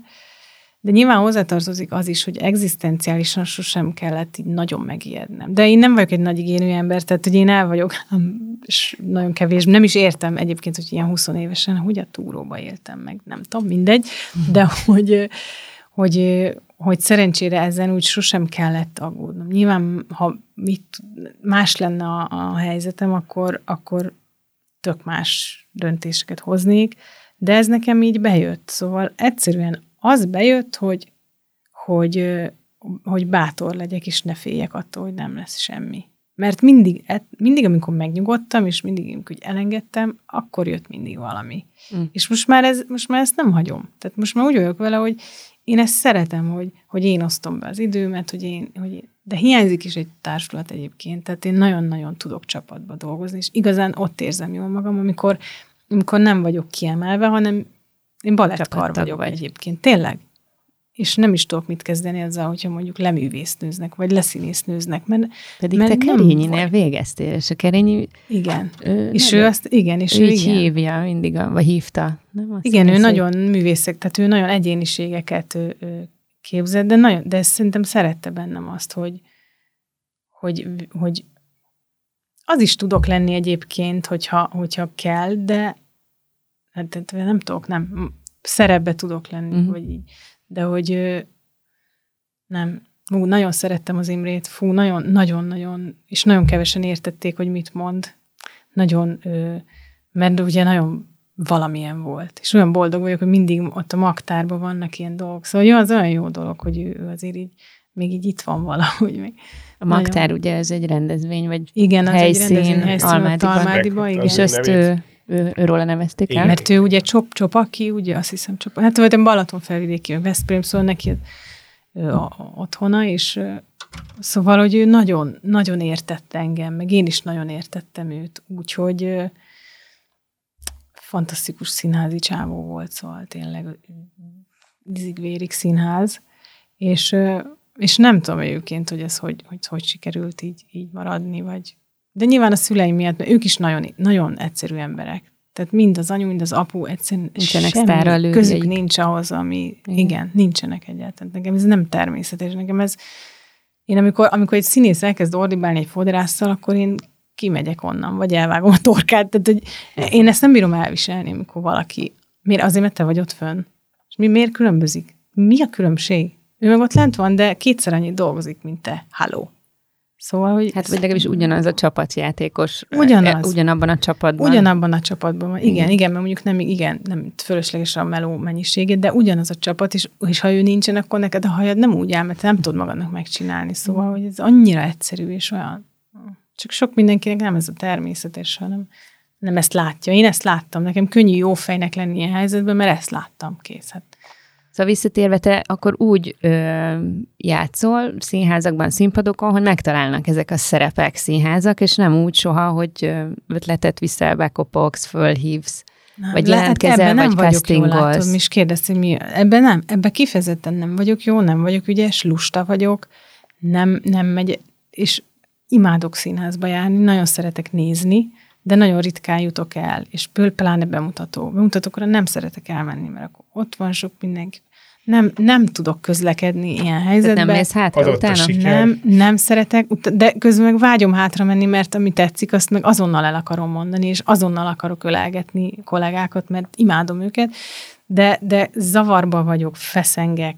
De nyilván hozzátartozik az is, hogy egzisztenciálisan sosem kellett így nagyon megijednem. De én nem vagyok egy nagy igényű ember, tehát hogy én el vagyok, és nagyon kevés, nem is értem egyébként, hogy ilyen 20 évesen, hogy a túróba éltem meg, nem tudom, mindegy, de hogy, hogy, hogy szerencsére ezen úgy sosem kellett aggódnom. Nyilván, ha mit, más lenne a, a helyzetem, akkor, akkor tök más döntéseket hoznék, de ez nekem így bejött. Szóval egyszerűen az bejött, hogy, hogy, hogy bátor legyek, és ne féljek attól, hogy nem lesz semmi. Mert mindig, e, mindig amikor megnyugodtam, és mindig, amikor elengedtem, akkor jött mindig valami. Mm. És most már, ez, most már ezt nem hagyom. Tehát most már úgy vagyok vele, hogy én ezt szeretem, hogy, hogy én osztom be az időmet, hogy én, hogy de hiányzik is egy társulat egyébként, tehát én nagyon-nagyon tudok csapatba dolgozni, és igazán ott érzem jól magam, amikor, amikor nem vagyok kiemelve, hanem én balettkar vagyok vagy. egyébként, tényleg. És nem is tudok mit kezdeni azzal, hogyha mondjuk leművésznőznek, vagy leszínésznőznek, mert Pedig mert te Kerényinél végeztél, és a Kerényi... Igen. Ő, és ő azt, igen, és ő, ő így igen. hívja mindig, a, vagy hívta. Nem azt igen, ő nagyon művészek, tehát ő nagyon egyéniségeket ő, ő képzett, de, nagyon, de szerintem szerette bennem azt, hogy, hogy, hogy az is tudok lenni egyébként, hogyha, hogyha kell, de hát nem tudok, nem, szerepbe tudok lenni, uh-huh. vagy így. De hogy nem, Fú, nagyon szerettem az Imrét, fú, nagyon, nagyon, nagyon, és nagyon kevesen értették, hogy mit mond. Nagyon, mert ugye nagyon valamilyen volt. És olyan boldog vagyok, hogy mindig ott a magtárban vannak ilyen dolgok. Szóval jó, az olyan jó dolog, hogy ő azért így, még így itt van valahogy. Még a magtár nagyon... ugye ez egy rendezvény, vagy igen, helyszín, az egy rendezvény, helyszín Almádiban. Almádiban igen. És ezt ő, ő, őróla nevezték el. Mert ő ugye Csop, Csopaki, ugye azt hiszem Csop, hát vagy Balaton felvidéki, Veszprém, szóval neki ő, a, otthona, és szóval, hogy ő nagyon, nagyon értette engem, meg én is nagyon értettem őt, úgyhogy fantasztikus színházi csávó volt, szóval tényleg izig-vérig színház, és, és nem tudom egyébként, hogy ez hogy, hogy, hogy sikerült így, így maradni, vagy de nyilván a szüleim miatt, mert ők is nagyon, nagyon egyszerű emberek. Tehát mind az anyu, mind az apu egyszerűen nincsenek semmi közük nincs ahhoz, ami, igen. igen, nincsenek egyáltalán. Nekem ez nem természetes. Nekem ez, én amikor, amikor egy színész elkezd ordibálni egy fodrásszal, akkor én kimegyek onnan, vagy elvágom a torkát. Tehát, hogy én ezt nem bírom elviselni, amikor valaki, miért azért, mert te vagy ott fönn. És mi miért különbözik? Mi a különbség? Ő meg ott lent van, de kétszer annyit dolgozik, mint te. Halló. Szóval, hogy... Hát, vagy legalábbis ugyanaz a csapatjátékos. Ugyanaz. Ugyanabban a csapatban. Ugyanabban a csapatban. Igen, igen, igen mert mondjuk nem, igen, nem fölösleges a meló mennyiségét, de ugyanaz a csapat, és, és ha ő nincsen, akkor neked a hajad nem úgy áll, mert nem tudod magadnak megcsinálni. Szóval, hogy ez annyira egyszerű, és olyan... Csak sok mindenkinek nem ez a természetes, hanem nem ezt látja. Én ezt láttam. Nekem könnyű jó fejnek lenni ilyen helyzetben, mert ezt láttam. Kész. Hát Szóval visszatérve, te akkor úgy ö, játszol színházakban, színpadokon, hogy megtalálnak ezek a szerepek színházak, és nem úgy soha, hogy ötletet viszel, bekopogsz, fölhívsz, nem, vagy jelentkezel, hát vagy castingolsz. És kérdeztem, mi, ebben nem, ebben kifejezetten nem vagyok jó, nem vagyok ügyes, lusta vagyok, nem, nem megy, és imádok színházba járni, nagyon szeretek nézni, de nagyon ritkán jutok el, és pláne bemutató. Bemutatókra nem szeretek elmenni, mert akkor ott van sok mindenki. Nem, nem tudok közlekedni ilyen helyzetben. Tehát nem mész hátra Adott utána? Nem, nem szeretek, de közben meg vágyom hátra menni, mert ami tetszik, azt meg azonnal el akarom mondani, és azonnal akarok ölelgetni kollégákat, mert imádom őket, de, de zavarba vagyok, feszengek,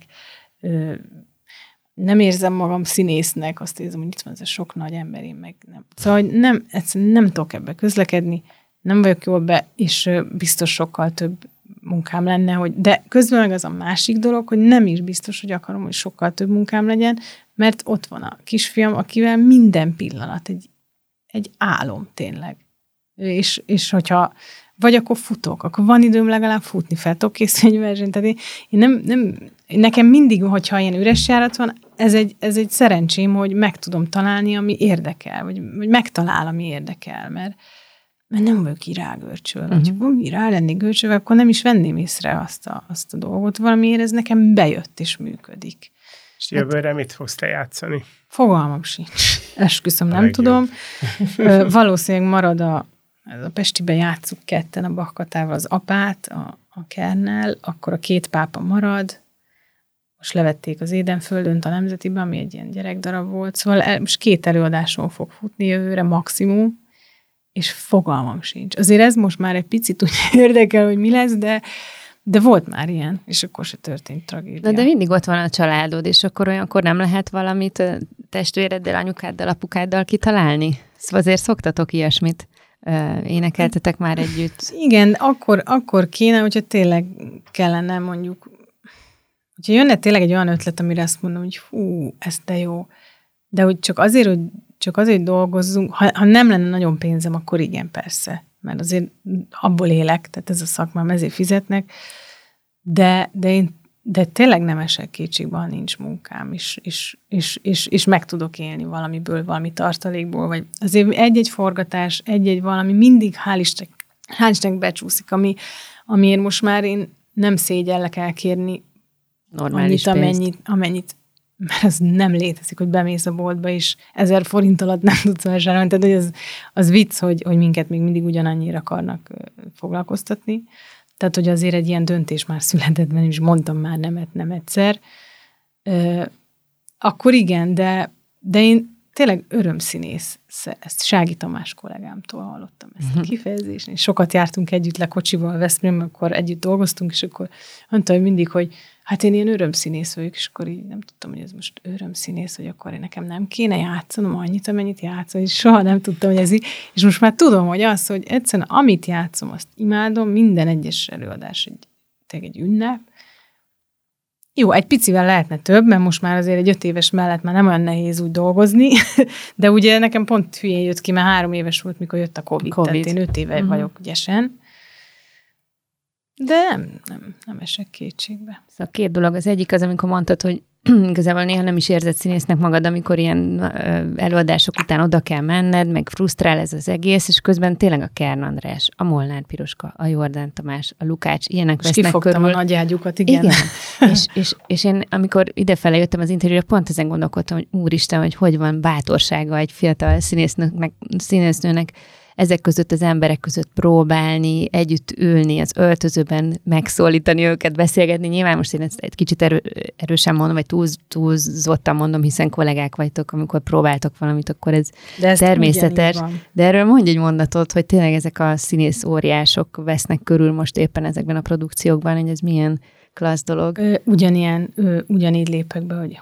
nem érzem magam színésznek, azt érzem, hogy itt van ez a sok nagy ember, én meg nem. Szóval nem, egyszerűen nem tudok ebbe közlekedni, nem vagyok jól be, és biztos sokkal több munkám lenne, hogy, de közben meg az a másik dolog, hogy nem is biztos, hogy akarom, hogy sokkal több munkám legyen, mert ott van a kisfiam, akivel minden pillanat egy, egy álom tényleg. És, és hogyha vagy akkor futok, akkor van időm legalább futni, fel tudok készülni egy versenyt. Tehát én, én nem, nem, nekem mindig, hogyha ilyen üres járat van, ez egy, ez egy szerencsém, hogy meg tudom találni, ami érdekel, vagy, vagy megtalál, ami érdekel, mert, mert nem vagyok irágörcsölve. Uh-huh. Ha valami rá lennék görcsölve, akkor nem is venném észre azt a, azt a dolgot. Valamiért ez nekem bejött és működik. És jövőre mit fogsz te játszani? Fogalmam sincs. Esküszöm, nem tudom. Valószínűleg marad a, ez a Pestibe játszuk ketten a Bakkatával az apát, a, a Kernel, akkor a két pápa marad, most levették az Édenföldönt a Nemzetiben, ami egy ilyen gyerekdarab volt, szóval el, most két előadáson fog futni jövőre maximum, és fogalmam sincs. Azért ez most már egy picit úgy érdekel, hogy mi lesz, de, de volt már ilyen, és akkor se történt tragédia. De, de mindig ott van a családod, és akkor olyankor nem lehet valamit testvéreddel, anyukáddal, apukáddal kitalálni? Szóval azért szoktatok ilyesmit énekeltetek már együtt. Igen, akkor, akkor kéne, hogyha tényleg kellene mondjuk, hogyha jönne tényleg egy olyan ötlet, amire azt mondom, hogy hú, ez de jó, de hogy csak azért, hogy csak azért, hogy dolgozzunk, ha, ha nem lenne nagyon pénzem, akkor igen, persze, mert azért abból élek, tehát ez a szakmám, ezért fizetnek, de, de én de tényleg nem esek kétségbe, ha nincs munkám, és, és, és, és, és meg tudok élni valamiből, valami tartalékból, vagy azért egy-egy forgatás, egy-egy valami mindig, hál' Isten, hál' Isten becsúszik, ami, amiért most már én nem szégyellek elkérni Normális annyit, amennyit, amennyit, mert ez nem létezik, hogy bemész a boltba, és ezer forint alatt nem tudsz vásárolni. Tehát hogy az, az vicc, hogy, hogy minket még mindig ugyanannyira akarnak foglalkoztatni. Tehát, hogy azért egy ilyen döntés már született, mert is mondtam már nemet nem egyszer. Ö, akkor igen, de, de én tényleg örömszínész. Ezt Sági Tamás kollégámtól hallottam ezt a mhm. kifejezést. És sokat jártunk együtt le kocsival Veszprém, akkor együtt dolgoztunk, és akkor mondta, hogy mindig, hogy hát én ilyen örömszínész vagyok, és akkor így nem tudtam, hogy ez most örömszínész, hogy akkor én nekem nem kéne játszanom annyit, amennyit játszom, és soha nem tudtam, hogy ez így, és most már tudom, hogy az, hogy egyszerűen amit játszom, azt imádom, minden egyes előadás egy, egy ünnep, jó, egy picivel lehetne több, mert most már azért egy öt éves mellett már nem olyan nehéz úgy dolgozni, de ugye nekem pont hülyén jött ki, mert három éves volt, mikor jött a Covid, COVID. tehát én öt éve uh-huh. vagyok ügyesen, de nem, nem, nem esek kétségbe. Szóval két dolog. Az egyik az, amikor mondtad, hogy igazából néha nem is érzed színésznek magad, amikor ilyen előadások után oda kell menned, meg frusztrál ez az egész, és közben tényleg a Kern András, a Molnár Piroska, a Jordán Tamás, a Lukács, ilyenek és vesznek körül. a nagy ágyukat, igen. igen. és, és, és, én, amikor idefele jöttem az interjúra, pont ezen gondolkodtam, hogy úristen, hogy hogy van bátorsága egy fiatal színésznőnek, színésznőnek ezek között az emberek között próbálni, együtt ülni, az öltözőben megszólítani őket, beszélgetni. Nyilván most én ezt egy kicsit erő, erősen mondom, vagy túl, túlzottan mondom, hiszen kollégák vagytok, amikor próbáltok valamit, akkor ez de természetes. De erről mondj egy mondatot, hogy tényleg ezek a színész óriások vesznek körül most éppen ezekben a produkciókban, hogy ez milyen klassz dolog. Ugyanilyen, ugyanígy lépek be, hogy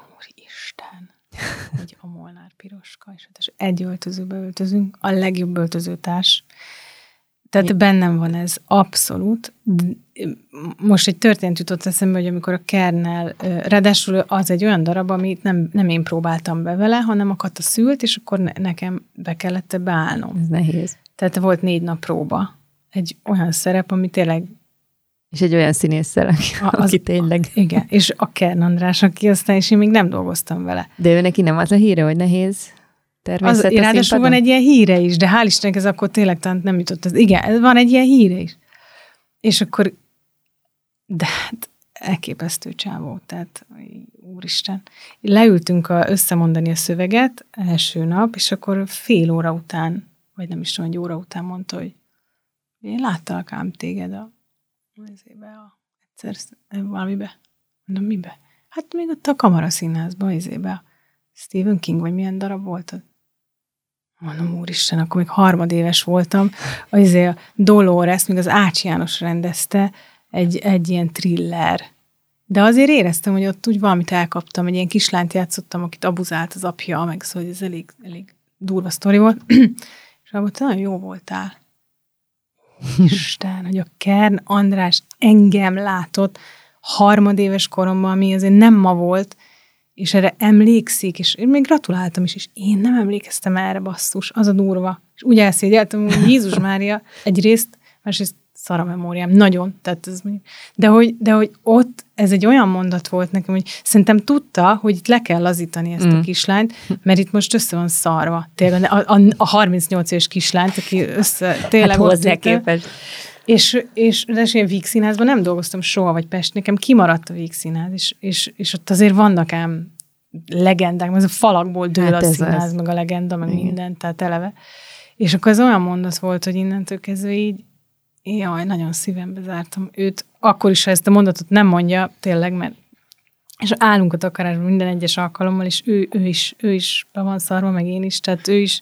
hogy a Molnár Piroska, és hát egy öltözőbe öltözünk, a legjobb öltözőtárs. Tehát Mi? bennem van ez abszolút. Most egy történt jutott eszembe, hogy amikor a Kernel, ráadásul az egy olyan darab, amit nem, nem én próbáltam be vele, hanem a Kata szült, és akkor nekem be kellett beállnom. Ez nehéz. Tehát volt négy nap próba. Egy olyan szerep, ami tényleg és egy olyan színésszel, aki, az, aki tényleg... Igen, és a Kern András, aki aztán, és én még nem dolgoztam vele. De ő neki nem az a híre, hogy nehéz természet az, Ráadásul van egy ilyen híre is, de hál' Istennek ez akkor tényleg talán nem jutott. Ez, igen, van egy ilyen híre is. És akkor, de hát elképesztő csávó, tehát úristen. Leültünk a, összemondani a szöveget első nap, és akkor fél óra után, vagy nem is tudom, egy óra után mondta, hogy én láttalak ám téged a ezébe a, egyszer valamibe. Mondom, mibe? Hát még ott a kamaraszínházban, ezébe a Stephen King, vagy milyen darab volt az? Mondom, úristen, akkor még harmadéves voltam. Izé a Dolores, még az Ács János rendezte, egy, egy ilyen thriller. de azért éreztem, hogy ott úgy valamit elkaptam, egy ilyen kislányt játszottam, akit abuzált az apja, meg szóval ez elég, elég durva sztori volt, és abban nagyon jó voltál. Isten, hogy a Kern András engem látott harmadéves koromban, ami azért nem ma volt, és erre emlékszik, és én még gratuláltam is, és én nem emlékeztem erre, basszus, az a durva. És úgy elszégyeltem, hogy Jézus Mária egyrészt, másrészt szar a memóriám, nagyon. Tehát ez, de, hogy, de hogy ott ez egy olyan mondat volt nekem, hogy szerintem tudta, hogy itt le kell lazítani ezt mm. a kislányt, mert itt most össze van szarva. Tényleg a, a, a 38 éves kislányt, aki össze tényleg hát hozzá képes. És, és de én Víg színházban nem dolgoztam soha, vagy Pest, nekem kimaradt a Víg színház, és, és, és ott azért vannak ám legendák, ez a falakból dől hát a színház, az. meg a legenda, meg Igen. minden, tehát eleve. És akkor ez olyan mondat volt, hogy innentől kezdve így, jaj, nagyon szívembe zártam őt. Akkor is, ha ezt a mondatot nem mondja, tényleg, mert és állunk a takarásban minden egyes alkalommal, és ő, ő is, ő is be van szarva, meg én is, tehát ő is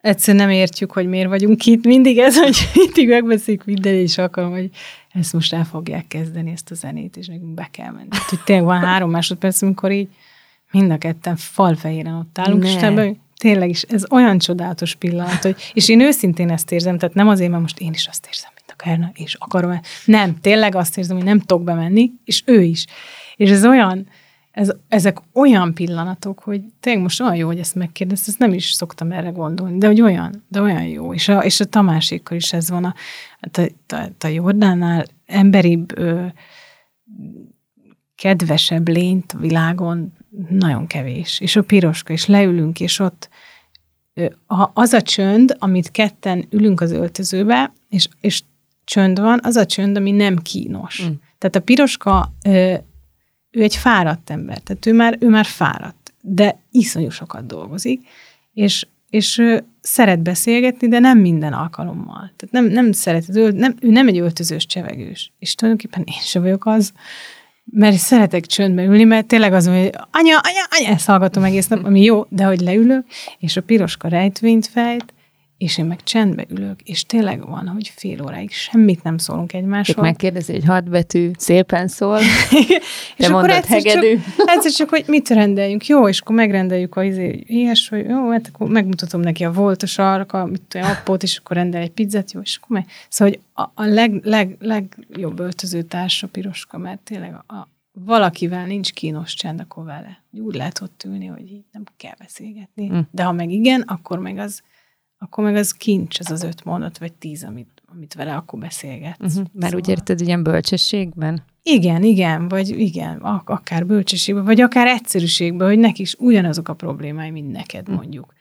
egyszerűen nem értjük, hogy miért vagyunk itt. Mindig ez, hogy mindig megbeszéljük minden és alkalom, hogy ezt most el fogják kezdeni, ezt a zenét, és nekünk be kell menni. Tehát, hogy tényleg van három másodperc, amikor így mind a ketten falfehéren ott állunk, ne. és ebben, tényleg is, ez olyan csodálatos pillanat, hogy, és én őszintén ezt érzem, tehát nem azért, mert most én is azt érzem, mint a Kerna, és akarom. Nem, tényleg azt érzem, hogy nem tudok bemenni, és ő is. És ez olyan, ez, ezek olyan pillanatok, hogy tényleg most olyan jó, hogy ezt megkérdezt, ezt nem is szoktam erre gondolni, de hogy olyan, de olyan jó. És a, és a Tamásékkal is ez van, a, a, a, a Jordánál emberibb, ö, kedvesebb lényt a világon nagyon kevés. És a piroska, és leülünk, és ott ha az a csönd, amit ketten ülünk az öltözőbe, és, és csönd van, az a csönd, ami nem kínos. Mm. Tehát a piroska ő egy fáradt ember, tehát ő már, ő már fáradt, de iszonyú sokat dolgozik, és, és szeret beszélgetni, de nem minden alkalommal. Tehát nem, nem szeret, ő nem, ő nem egy öltözős csevegős. És tulajdonképpen én sem vagyok az, mert szeretek csöndbe ülni, mert tényleg az, hogy anya, anya, anya, ezt hallgatom egész nap, ami jó, de hogy leülök, és a piroska rejtvényt fejt, és én meg csendbe ülök, és tényleg van, hogy fél óráig semmit nem szólunk egymásról. Csak megkérdezi, hogy hat betű szépen szól, és akkor egyszer hegedű. Csak, egyszer csak, hogy mit rendeljünk. Jó, és akkor megrendeljük a izé, ilyes, hogy jó, hát akkor megmutatom neki a volt, a sarka, mit tudom, appót, és akkor rendel egy pizzát, jó, és akkor meg... Szóval, hogy a, a leg, leg, legjobb társ a piroska, mert tényleg a, a valakivel nincs kínos csend, akkor vele. Úgy lehet ott ülni, hogy így nem kell beszélgetni. Mm. De ha meg igen, akkor meg az akkor meg az kincs, az az öt mondat, vagy tíz, amit, amit vele akkor beszélgetsz. Uh-huh. Mert szóval... úgy érted, ilyen bölcsességben? Igen, igen, vagy igen, akár bölcsességben, vagy akár egyszerűségben, hogy neki is ugyanazok a problémái, mint neked uh-huh. mondjuk.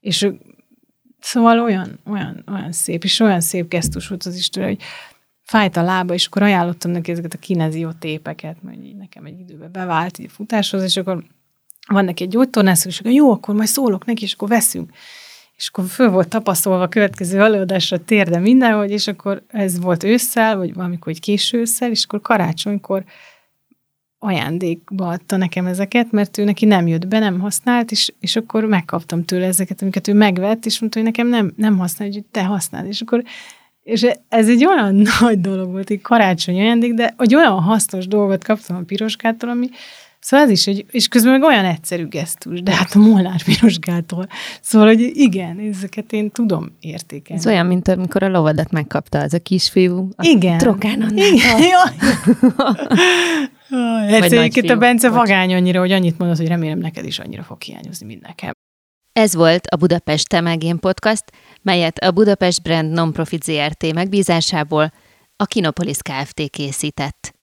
És szóval olyan, olyan, olyan szép, és olyan szép gesztus volt az Isten, hogy fájt a lába, és akkor ajánlottam neki ezeket a kinezió tépeket, mert így nekem egy időben bevált így a futáshoz, és akkor van neki egy gyógytornász, és akkor jó, akkor majd szólok neki, és akkor veszünk és akkor föl volt tapasztalva a következő előadásra térde mindenhogy, és akkor ez volt ősszel, vagy valamikor egy késő ősszel, és akkor karácsonykor ajándékba adta nekem ezeket, mert ő neki nem jött be, nem használt, és, és akkor megkaptam tőle ezeket, amiket ő megvett, és mondta, hogy nekem nem, nem használ, hogy te használd. És akkor és ez egy olyan nagy dolog volt, egy karácsony ajándék, de egy olyan hasznos dolgot kaptam a piroskától, ami, Szóval ez is, egy, és közben meg olyan egyszerű gesztus, de hát a Molnár Pirosgától. Szóval, hogy igen, ezeket én tudom értékelni. Ez olyan, mint amikor a lovadat megkapta az a kisfiú. A igen. Trokán Igen. Egyszerűen a Bence vagány annyira, hogy annyit mondod, hogy remélem neked is annyira fog hiányozni, mint nekem. Ez volt a Budapest Temegén Podcast, melyet a Budapest Brand Nonprofit ZRT megbízásából a Kinopolis Kft. készített.